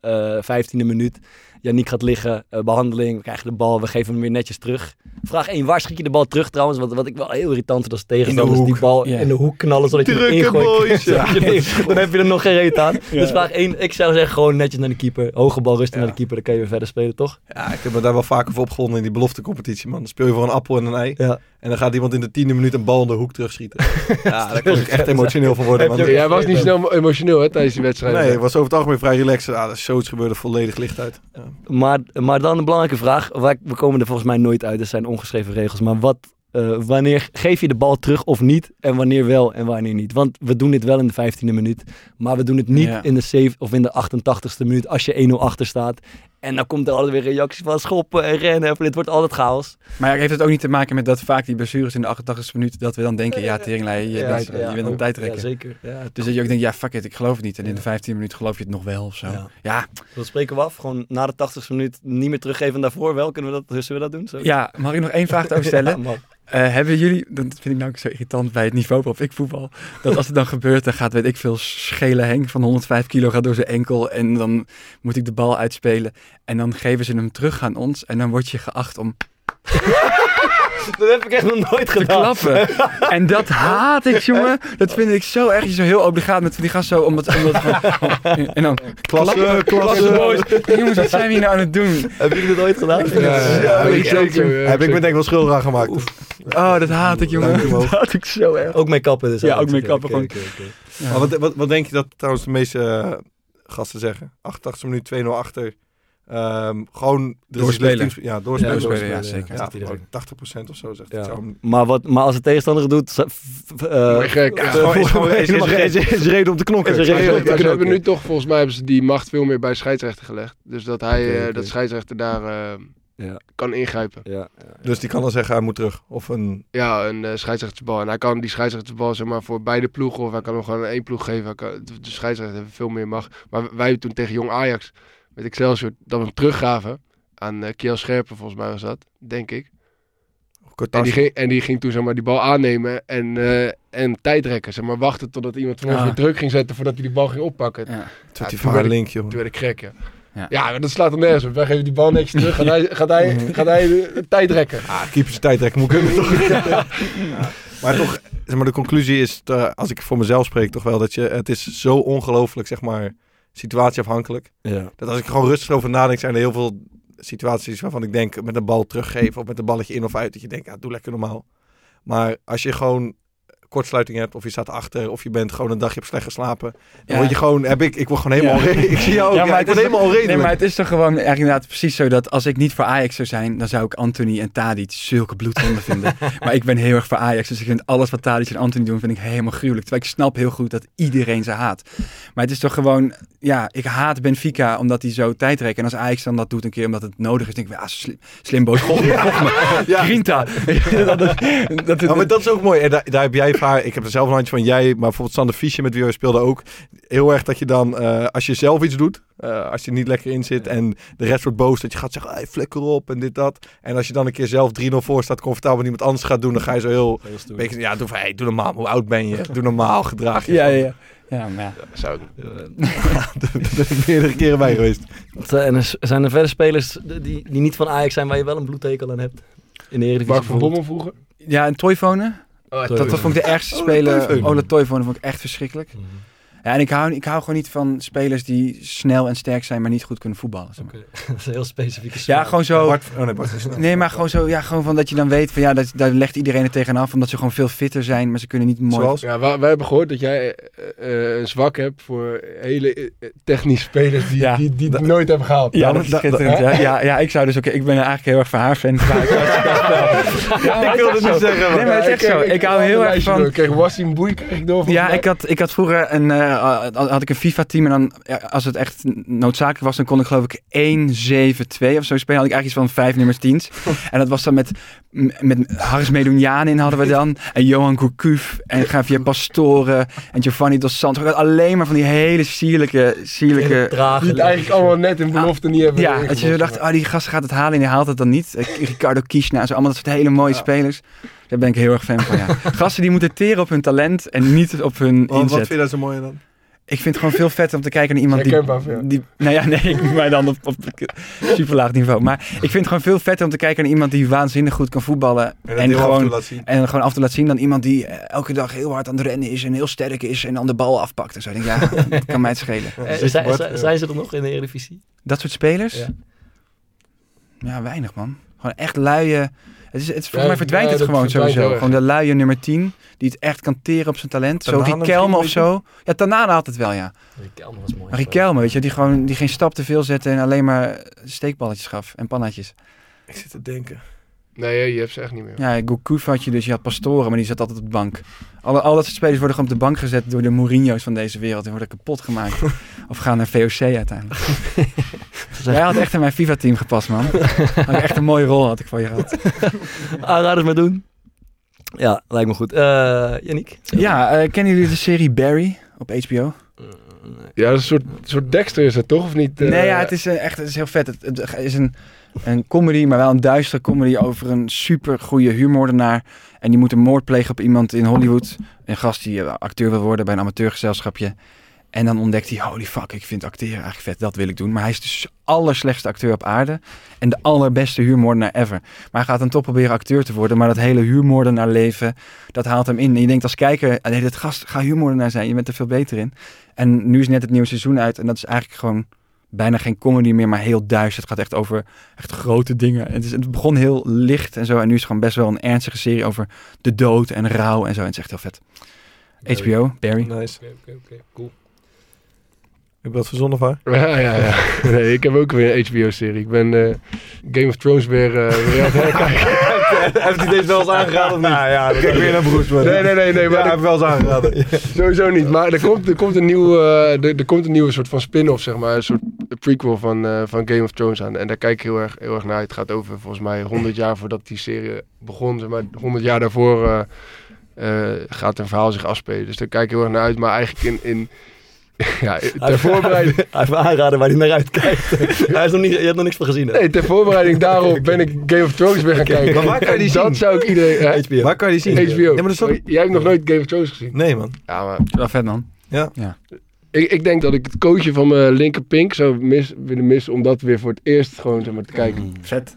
eh 15e minuut. Yannick gaat liggen, eh, behandeling, we krijgen de bal, we geven hem weer netjes terug. Vraag 1, waar schiet je de bal terug trouwens? Wat, wat ik wel heel irritant vind als tegenstander, is die bal in de hoek knallen zodat je hem Drukke ingooit. [laughs] ja. Je hem- [laughs] Dan heb je er nog geen reet aan. Dus vraag 1, ik zou zeggen gewoon netjes naar de keeper. Hoge bal rustig naar de keeper, dan kan je weer verder spelen, toch? Ja, ik heb me daar wel vaker voor opgewonden in die beloftecompetitie, man. Dan speel je voor een appel en een ei. Ja. En dan gaat iemand in de tiende minuut een bal in de hoek terugschieten. [laughs] ja, daar kon ik echt emotioneel van worden, ook- Jij was niet snel emotioneel hè, tijdens die wedstrijd. Nee, het was over het algemeen vrij relaxed. Ah, dat is zoiets gebeurde volledig licht uit. Ja. Maar, maar dan een belangrijke vraag. Waar, we komen er volgens mij nooit uit. Er zijn ongeschreven regels. Maar wat, eh, wanneer geef je de bal terug of niet? En wanneer wel en wanneer niet? Want we doen dit wel in de 15e minuut. Maar we doen het niet Ja. in de 7 of in de 88ste minuut als je 1-0 achter staat. En dan komt er altijd weer reacties van schoppen en rennen. En dit wordt altijd chaos. Maar heeft het ook niet te maken met dat vaak die blessures in de 88e minuut, dat we dan denken, ja, teringlei, je, bent, je bent op tijd Ja, trekken. zeker. Ja, dus dat je ook denkt, ja, fuck it, ik geloof het niet. En in de 15 minuten geloof je het nog wel of zo. Ja. Ja, Dat spreken we af. Gewoon na de 80ste minuut niet meer teruggeven. En daarvoor wel. Kunnen we dat, zullen we dat doen? Zo? ja, mag ik nog één vraag over stellen? [laughs] Ja. Eh, hebben jullie, dat vind ik nou ook zo irritant bij het niveau waarop ik voetbal, dat als het dan gebeurt, dan gaat, weet ik veel, schele Henk van 105 kilo gaat door zijn enkel en dan moet ik de bal uitspelen en dan geven ze hem terug aan ons en dan word je geacht om [laughs] Dat heb ik echt nog nooit te gedaan. klappen. En dat haat ik, jongen. Dat vind ik zo erg. Je zo heel obligaat met die gast zo, omdat, omdat en dan Klasse, klasse. boys. Jongens, wat zijn we hier nou aan het doen? Hebben jullie dat ooit gedaan? Ja, ja, ik zeker. Heb ik me denk ik wel schuldig aan gemaakt. Oh, dat haat ik, jongen. Dat haat ik zo erg. Ook met kappen dus. Ja, ook met Oké, kappen. Maar wat, wat, wat denk je dat trouwens de meeste eh, gasten zeggen? 88 minuut 2-0 achter. Ehm, gewoon Doorspelen. Ja, doorspelen. Ja, doorspelen, ja, zeker. Ja, zegt iedereen. gewoon 80% of zo zegt Ja. Zo. Maar, wat, maar als de tegenstander het doet... eh, gek. Ja, [laughs] is, gewoon- is, is, helemaal is, is, is reden om te knokken. Is Maar reden ze, om te maar ze knokken. hebben nu toch, volgens mij hebben ze die macht veel meer bij scheidsrechter gelegd. Dus dat hij, eh, dat scheidsrechter daar eh, Ja. kan ingrijpen. Ja, ja. Dus die kan dan zeggen, hij moet terug. Of een... Ja, een uh, scheidsrechtersbal. En hij kan die scheidsrechtersbal zeg maar, voor beide ploegen, of hij kan hem gewoon één ploeg geven. Hij kan, de, de scheidsrechter heeft veel meer macht. Maar wij hebben toen tegen Jong Ajax, met Excelsior, dat we hem teruggaven aan uh, Kiel Scherpen, volgens mij was dat, denk ik. En die, ging, en die ging toen zeg maar, die bal aannemen en, uh, en tijdrekken. Zeg maar, wachten totdat iemand van ons weer druk ging zetten voordat hij die bal ging oppakken. Ja. Tot die toen werd ik- link, joh. Toen werd ik gek, ja. Ja. Ja, dat slaat er nergens op. Wij geven die bal netjes terug. Gaat hij, [laughs] gaat hij, gaat hij de tijd rekken. Ah, keepers tijdrekken moet toch? [laughs] Ja. Maar toch, zeg maar, de conclusie is, eh, als ik voor mezelf spreek, toch wel dat je, het is zo ongelooflijk, zeg maar, situatieafhankelijk. Ja. Dat als ik gewoon rustig over nadenk, zijn er heel veel situaties waarvan ik denk, met een bal teruggeven of met een balletje in of uit, dat je denkt, ja, doe lekker normaal. Maar als je gewoon kortsluiting hebt, of je staat achter, of je bent gewoon een dagje op slecht geslapen, dan Ja. word je gewoon, heb ik, ik word gewoon helemaal, Ja. [laughs] ik zie jou ook, Ja, maar ik het word helemaal onredelijk. Nee, maar het is toch gewoon eigenlijk inderdaad precies zo dat als ik niet voor Ajax zou zijn, dan zou ik Anthony en Tadic zulke bloedhonden [laughs] vinden. maar ik ben heel erg voor Ajax, dus ik vind alles wat Tadic en Anthony doen, vind ik helemaal gruwelijk. Terwijl ik snap heel goed dat iedereen ze haat. Maar het is toch gewoon, ja, ik haat Benfica omdat hij zo tijd rekt. En als Ajax dan dat doet een keer omdat het nodig is, denk ik, ja, slim, slim boos, me. Grinta. [laughs] dat, dat, dat, Ja, maar dat is ook mooi. En daar, daar heb jij vragen. Ik heb er zelf een handje van jij, maar bijvoorbeeld Sander Fiesje met wie we speelden ook. Heel erg dat je dan, eh, als je zelf iets doet, eh, als je niet lekker in zit en de rest wordt boos, dat je gaat zeggen, hey, flikker op en dit, dat. En als je dan een keer zelf 3-0 voor staat, comfortabel met iemand anders gaat doen, dan ga je zo heel, beetje, ja, doe, van, hey, doe normaal, hoe oud ben je? [laughs] Doe normaal, gedraag je. Ja, ja, ja. Ja, maar ja. Zou ik- [laughs] [laughs] Daar ben ik meerdere keren bij geweest. Wat, eh, En er zijn er verder spelers die, die niet van Ajax zijn waar je wel een bloedtekel aan hebt? In de Eredivisie Mark van? Bommel vroeger. Ja, en Toyfonen. Oh, Dat, dat vond ik de ergste Oh, speler. Ola Toivonen vond ik echt verschrikkelijk. Mhm. Ja, en ik hou, ik hou gewoon niet van spelers die snel en sterk zijn, maar niet goed kunnen voetballen. zeg maar. Oké, [laughs] dat is een heel specifieke Ja, smaak. gewoon zo. Bart, oh nee, Bart is snel. Nee, maar gewoon zo, ja, gewoon van dat je dan weet van ja, dat, daar legt iedereen het tegenaf, omdat ze gewoon veel fitter zijn, maar ze kunnen niet mooi. Zoals? Ja, wij, wij hebben gehoord dat jij eh, eh, een zwak hebt voor hele eh, technische spelers die, Ja. die, die het nooit hebben gehaald. Ja, Ja, dat is dat- schitterend. Ja, ja, ja, ik zou dus ook. Ik ben eigenlijk heel erg van haar fan. Ja, Ik wilde het niet zeggen, Nee, maar het is echt zo. Ik hou heel erg van. Ik kreeg Wassim Boei kreeg ik door. volgens Ja, ik had, ik had vroeger een, eh, had ik een FIFA-team en dan, ja, als het echt noodzakelijk was, dan kon ik geloof ik 1-7-2 of zo spelen. Had ik eigenlijk iets van vijf nummers 10. [laughs] en dat was dan met, met Haris Medunjaan in hadden we dan. En Johan Gourcuff en Javier Pastore en Giovanni Dos Santos. Alleen maar van die hele sierlijke, sierlijke... Dragen. Die het eigenlijk allemaal net in belofte niet hebben. Ja, dat je zo dacht, oh, die gast gaat het halen en die haalt het dan niet. Ricardo Kiesna en zo, allemaal dat soort hele mooie spelers. Daar ben ik heel erg fan van, ja. [laughs] Gasten die moeten teren op hun talent en niet op hun Wat, wat inzet. vind je daar zo mooi dan? Ik vind het gewoon veel vetter om te kijken naar iemand die, veel. die... Nou ja, nee, ik maar dan op, op superlaag niveau. Maar ik vind het gewoon veel vetter om te kijken naar iemand die waanzinnig goed kan voetballen. En, dat En, gewoon, en gewoon af en toe laat zien dan iemand die eh, elke dag heel hard aan het rennen is en heel sterk is en dan de bal afpakt. En zo Ik denk ja, dat kan mij het schelen. Eh, Zeker, zijn, zijn- ja. zijn ze er nog in de Eredivisie? Dat soort spelers? Ja. Ja, weinig man. Gewoon echt luie... Het is, het is, volgens Ja, mij verdwijnt ja, het gewoon sowieso. Gewoon de luie nummer 10, die het echt kan teren op zijn talent. Zo Tanane Riquelme of zo. Ja, Tanane had het wel, ja. Riquelme was mooi. Maar Riquelme, weet je, die gewoon die geen stap te veel zette en alleen maar steekballetjes gaf en pannetjes. Ik zit te denken. Nee, je hebt ze echt niet meer. Ja, Gourcuff had je dus, je had Pastoren, maar die zat altijd op de bank. Alle, al dat soort spelers worden gewoon op de bank gezet door de Mourinho's van deze wereld. Die worden kapot gemaakt. [laughs] of gaan naar VOC uiteindelijk. [laughs] Jij had echt in mijn FIFA-team gepast, man. Had echt een mooie rol had ik voor je gehad. [laughs] Aanraders maar doen. Ja, lijkt me goed. Eh Yannick? Ja, eh, kennen jullie de serie Barry op HBO? Ja, dat is een soort, soort Dexter is het toch, of niet? Eh, nee, ja, het is eh, echt het is heel vet. Het, het is een, een comedy, maar wel een duistere comedy over een super goede huurmoordenaar. En die moet een moord plegen op iemand in Hollywood. Een gast die eh, acteur wil worden bij een amateurgezelschapje. En dan ontdekt hij, holy fuck, ik vind acteren eigenlijk vet, dat wil ik doen. Maar hij is dus de allerslechtste acteur op aarde. En de allerbeste huurmoordenaar ever. Maar hij gaat dan toch proberen acteur te worden. Maar dat hele huurmoordenaar leven, dat haalt hem in. En je denkt als kijker, nee, dit gast, ga huurmoordenaar zijn. Je bent er veel beter in. En nu is net het nieuwe seizoen uit. En dat is eigenlijk gewoon bijna geen comedy meer, maar heel duister. Het gaat echt over echt grote dingen. Het, is, het begon heel licht en zo. En nu is het gewoon best wel een ernstige serie over de dood en rouw en zo. En het is echt heel vet. HBO, Barry. Nice. Oké, oké, oké, cool. Heb je dat verzonnen van? Ja, ja, ja. [laughs] Nee, ik heb ook weer een HBO-serie. Ik ben eh, Game of Thrones weer, eh, weer aan het [laughs] herkijken. [laughs] Heeft hij deze wel eens aangeraden of niet? Ja, ja. Kijk weer naar Broes. Nee, nee, nee, nee, maar hij heeft wel eens aangeraden. [laughs] Sowieso niet, maar er komt, er komt, een, nieuw, eh, er, er komt een nieuwe soort van spin-off, zeg maar. Een soort prequel van, eh, van Game of Thrones aan. En daar kijk ik heel erg, heel erg naar. Het gaat over volgens mij 100 jaar voordat die serie begon. Zeg maar 100 jaar daarvoor eh, gaat een verhaal zich afspelen. Dus daar kijk ik heel erg naar uit. Maar eigenlijk in... in ja, ter voorbereiding, Hij heeft me aanraden waar hij naar uitkijkt. [laughs] hij is nog niet, je hebt nog niks van gezien, hè? nee, ter voorbereiding [laughs] daarop ben ik Game of Thrones weer gaan kijken. maar waar kan je die En dat zien? zou ik iedereen... hè? HBO. Waar kan je die zien? HBO. Ja, maar dat Maar Jij hebt nog nooit Game of Thrones gezien? Nee, man. Ja, maar Wel vet man. ik, ik denk dat ik het coachje van mijn linkerpink zou mis, willen missen om dat weer voor het eerst gewoon zeg maar, te kijken. Vet.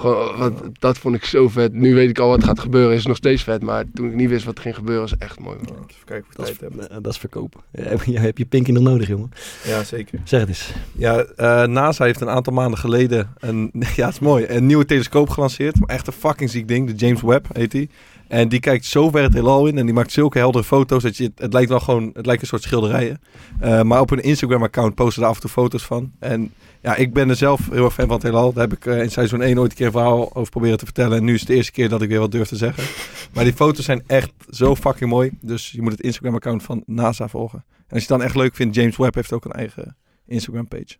Gewoon, want dat vond ik zo vet. Nu weet ik al wat gaat gebeuren. Is het nog steeds vet. Maar toen ik niet wist wat er ging gebeuren, was echt mooi. man. Even kijken of we Dat is, tijd hebben. eh, dat is verkopen. Ja, heb, je, heb je Pinky nog nodig, jongen? Ja, zeker. Zeg het eens. Ja, eh, NASA heeft een aantal maanden geleden een, [laughs] ja, het is mooi, een nieuwe telescoop gelanceerd. Echt een fucking ziek ding. De James Webb heet die. En die kijkt zo ver het heelal in en die maakt zulke heldere foto's dat je het, het lijkt wel gewoon, het lijkt een soort schilderijen. Eh, maar op hun Instagram-account posten daar af en toe foto's van. En ja, ik ben er zelf heel erg fan van het heelal. Daar heb ik eh, in seizoen 1 ooit een keer een verhaal over proberen te vertellen. En nu is het de eerste keer dat ik weer wat durf te zeggen. [laughs] Maar die foto's zijn echt zo fucking mooi. Dus je moet het Instagram-account van NASA volgen. En als je het dan echt leuk vindt, James Webb heeft ook een eigen Instagram-page.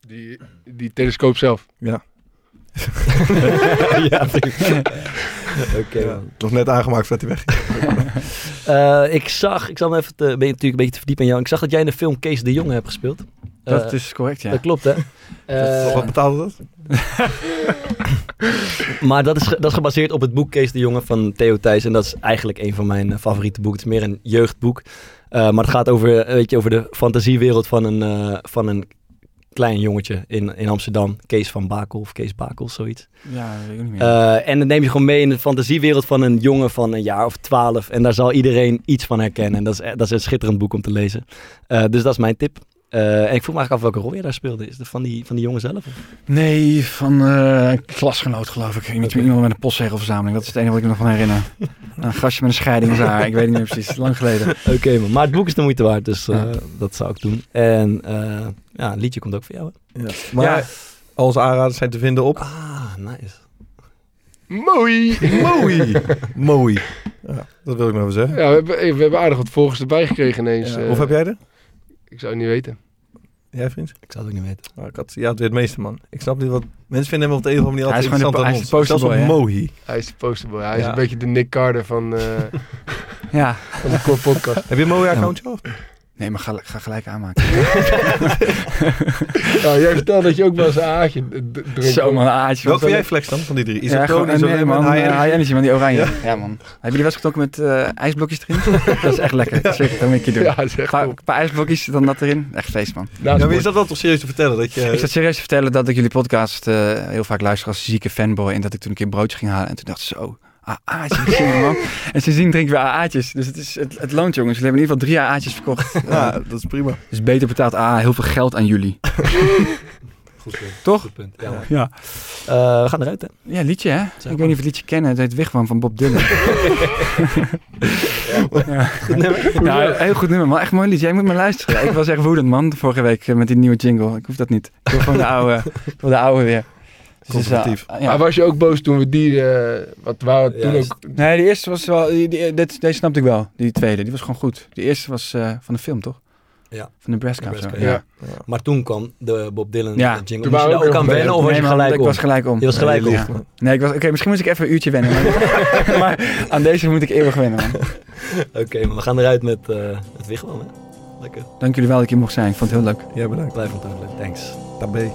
Die, die telescoop zelf. Ja. [laughs] [laughs] ja, [laughs] Oké, Ja, man. nog net aangemaakt voordat hij weg [laughs] Eh, ik zag, ik zal me even te, ben je natuurlijk een beetje te verdiepen in jou. Ik zag dat jij in de film Kees de Jonge hebt gespeeld. Dat Eh, is correct, ja. Dat klopt, hè? [laughs] Eh, Wat betaalde dat? maar dat is, dat is gebaseerd op het boek Kees de Jonge van Theo Thijs. En dat is eigenlijk een van mijn favoriete boeken. Het is meer een jeugdboek. Eh, maar het gaat over, weet je, over de fantasiewereld van een, eh, van een klein jongetje in, in Amsterdam. Kees van Bakel of Kees Bakel, zoiets. Ja, weet ik niet meer. Eh, en dan neem je gewoon mee in de fantasiewereld van een jongen van een jaar of twaalf. En daar zal iedereen iets van herkennen. En dat is, dat is een schitterend boek om te lezen. Eh, dus dat is mijn tip. Eh, en ik vroeg me eigenlijk af welke rol je daar speelde. Is het van die, van die jongen zelf? of? Nee, van eh klasgenoot geloof ik. Iemand, iemand met een postzegelverzameling. Dat is het enige wat ik me nog van herinner. [laughs] Een gastje met een scheiding in zijn haar. Ik weet niet meer precies. Lang geleden. Oké, man. maar het boek is de moeite waard. Dus eh, Ja. dat zou ik doen. En eh, ja, een liedje komt ook voor jou. Hè? Ja. Maar Ja. al onze aanraders zijn te vinden op... Ah, nice. Mooi! Mooi! [laughs] Mooi. Ja, dat wil ik nog even zeggen. Ja, we hebben, we hebben aardig wat volgers erbij gekregen ineens. Ja. Of heb jij er? Ik zou het niet weten. Jij vriend? Ik zou het ook niet weten. Nou, ik had, ja, het weer het meeste man. Ik snap niet wat... Mensen vinden hem op de een of andere manier Hij altijd is gewoon de- interessant hij aan ons. Zelfs op? Mohi. Hij is de posterboy. Hij is een beetje de Nick Carter van, eh, [laughs] Ja. van de Core Podcast. Heb je een Mohi accountje of? Nee, maar ga, ga gelijk aanmaken. Ja, [laughs] jij vertelde dat je ook wel eens een aardje drinkt. Zo man, een aardje. Welke vind jij flex dan van die drie? Ja, Isotonisch gewoon, nee, man, High Energy? high energy, man, die oranje. Ja? Ja, man. Hebben jullie wel eens getrokken met eh, ijsblokjes erin? [laughs] dat is echt lekker. Zeker, dat moet ik je doen. Ja, dat is Een paar, paar ijsblokjes, dan dat erin. Echt feest, man. Ja, maar je sport. zat wel toch serieus te vertellen dat je... Ik zat serieus te vertellen dat ik jullie podcast eh, heel vaak luister als zieke fanboy. En dat ik toen een keer een broodje ging halen. En toen dacht ik zo, AA'tjes, man. [laughs] En sindsdien drinken we AA'tjes. Dus het, is, het, het loont, jongens. Jullie hebben in ieder geval drie AA'tjes verkocht. [laughs] Ja, dat is prima. Dus beter betaalt AA heel veel geld aan jullie. [laughs] Goed punt. Toch? Goed punt. Ja. Ja. Eh, we gaan eruit, hè? Ja, liedje, hè? Zeg ik weet niet of het liedje kennen. Het heet Wigwam van Bob Dylan. ja. Goed nummer. Ja, heel goed nummer, man. Echt mooi liedje. Jij moet maar luisteren. Ik was echt woedend, man, vorige week eh, met die nieuwe jingle. Ik hoef dat niet. Ik wil gewoon de oude, ik wil de oude weer. Dus, ja. Maar was je ook boos toen we die... eh wat waren Ja, toen ook... Nee, de eerste was wel... Die, die- dit, deze snapte ik wel. Die tweede, die was gewoon goed. Die eerste was eh, van de film, toch? Ja. Van Nebraska zo. Nebraska, Ja. Ja. Maar toen kwam de Bob Dylan Ja. jingle. Toen Moest je waren we daar ook aan wennen of was je gelijk ik was gelijk om. Je was gelijk Ja, om. Ja. Nee, ik was, oké, misschien moest ik even een uurtje wennen. Maar, [laughs] maar aan deze moet ik eeuwig wennen, man. Oké, maar we gaan eruit met eh het Wigwam, hè? Lekker. Dank jullie wel dat ik hier mocht zijn. Ik vond het heel leuk. Jij bedankt. Blijf onthouden. Thanks. Tabé.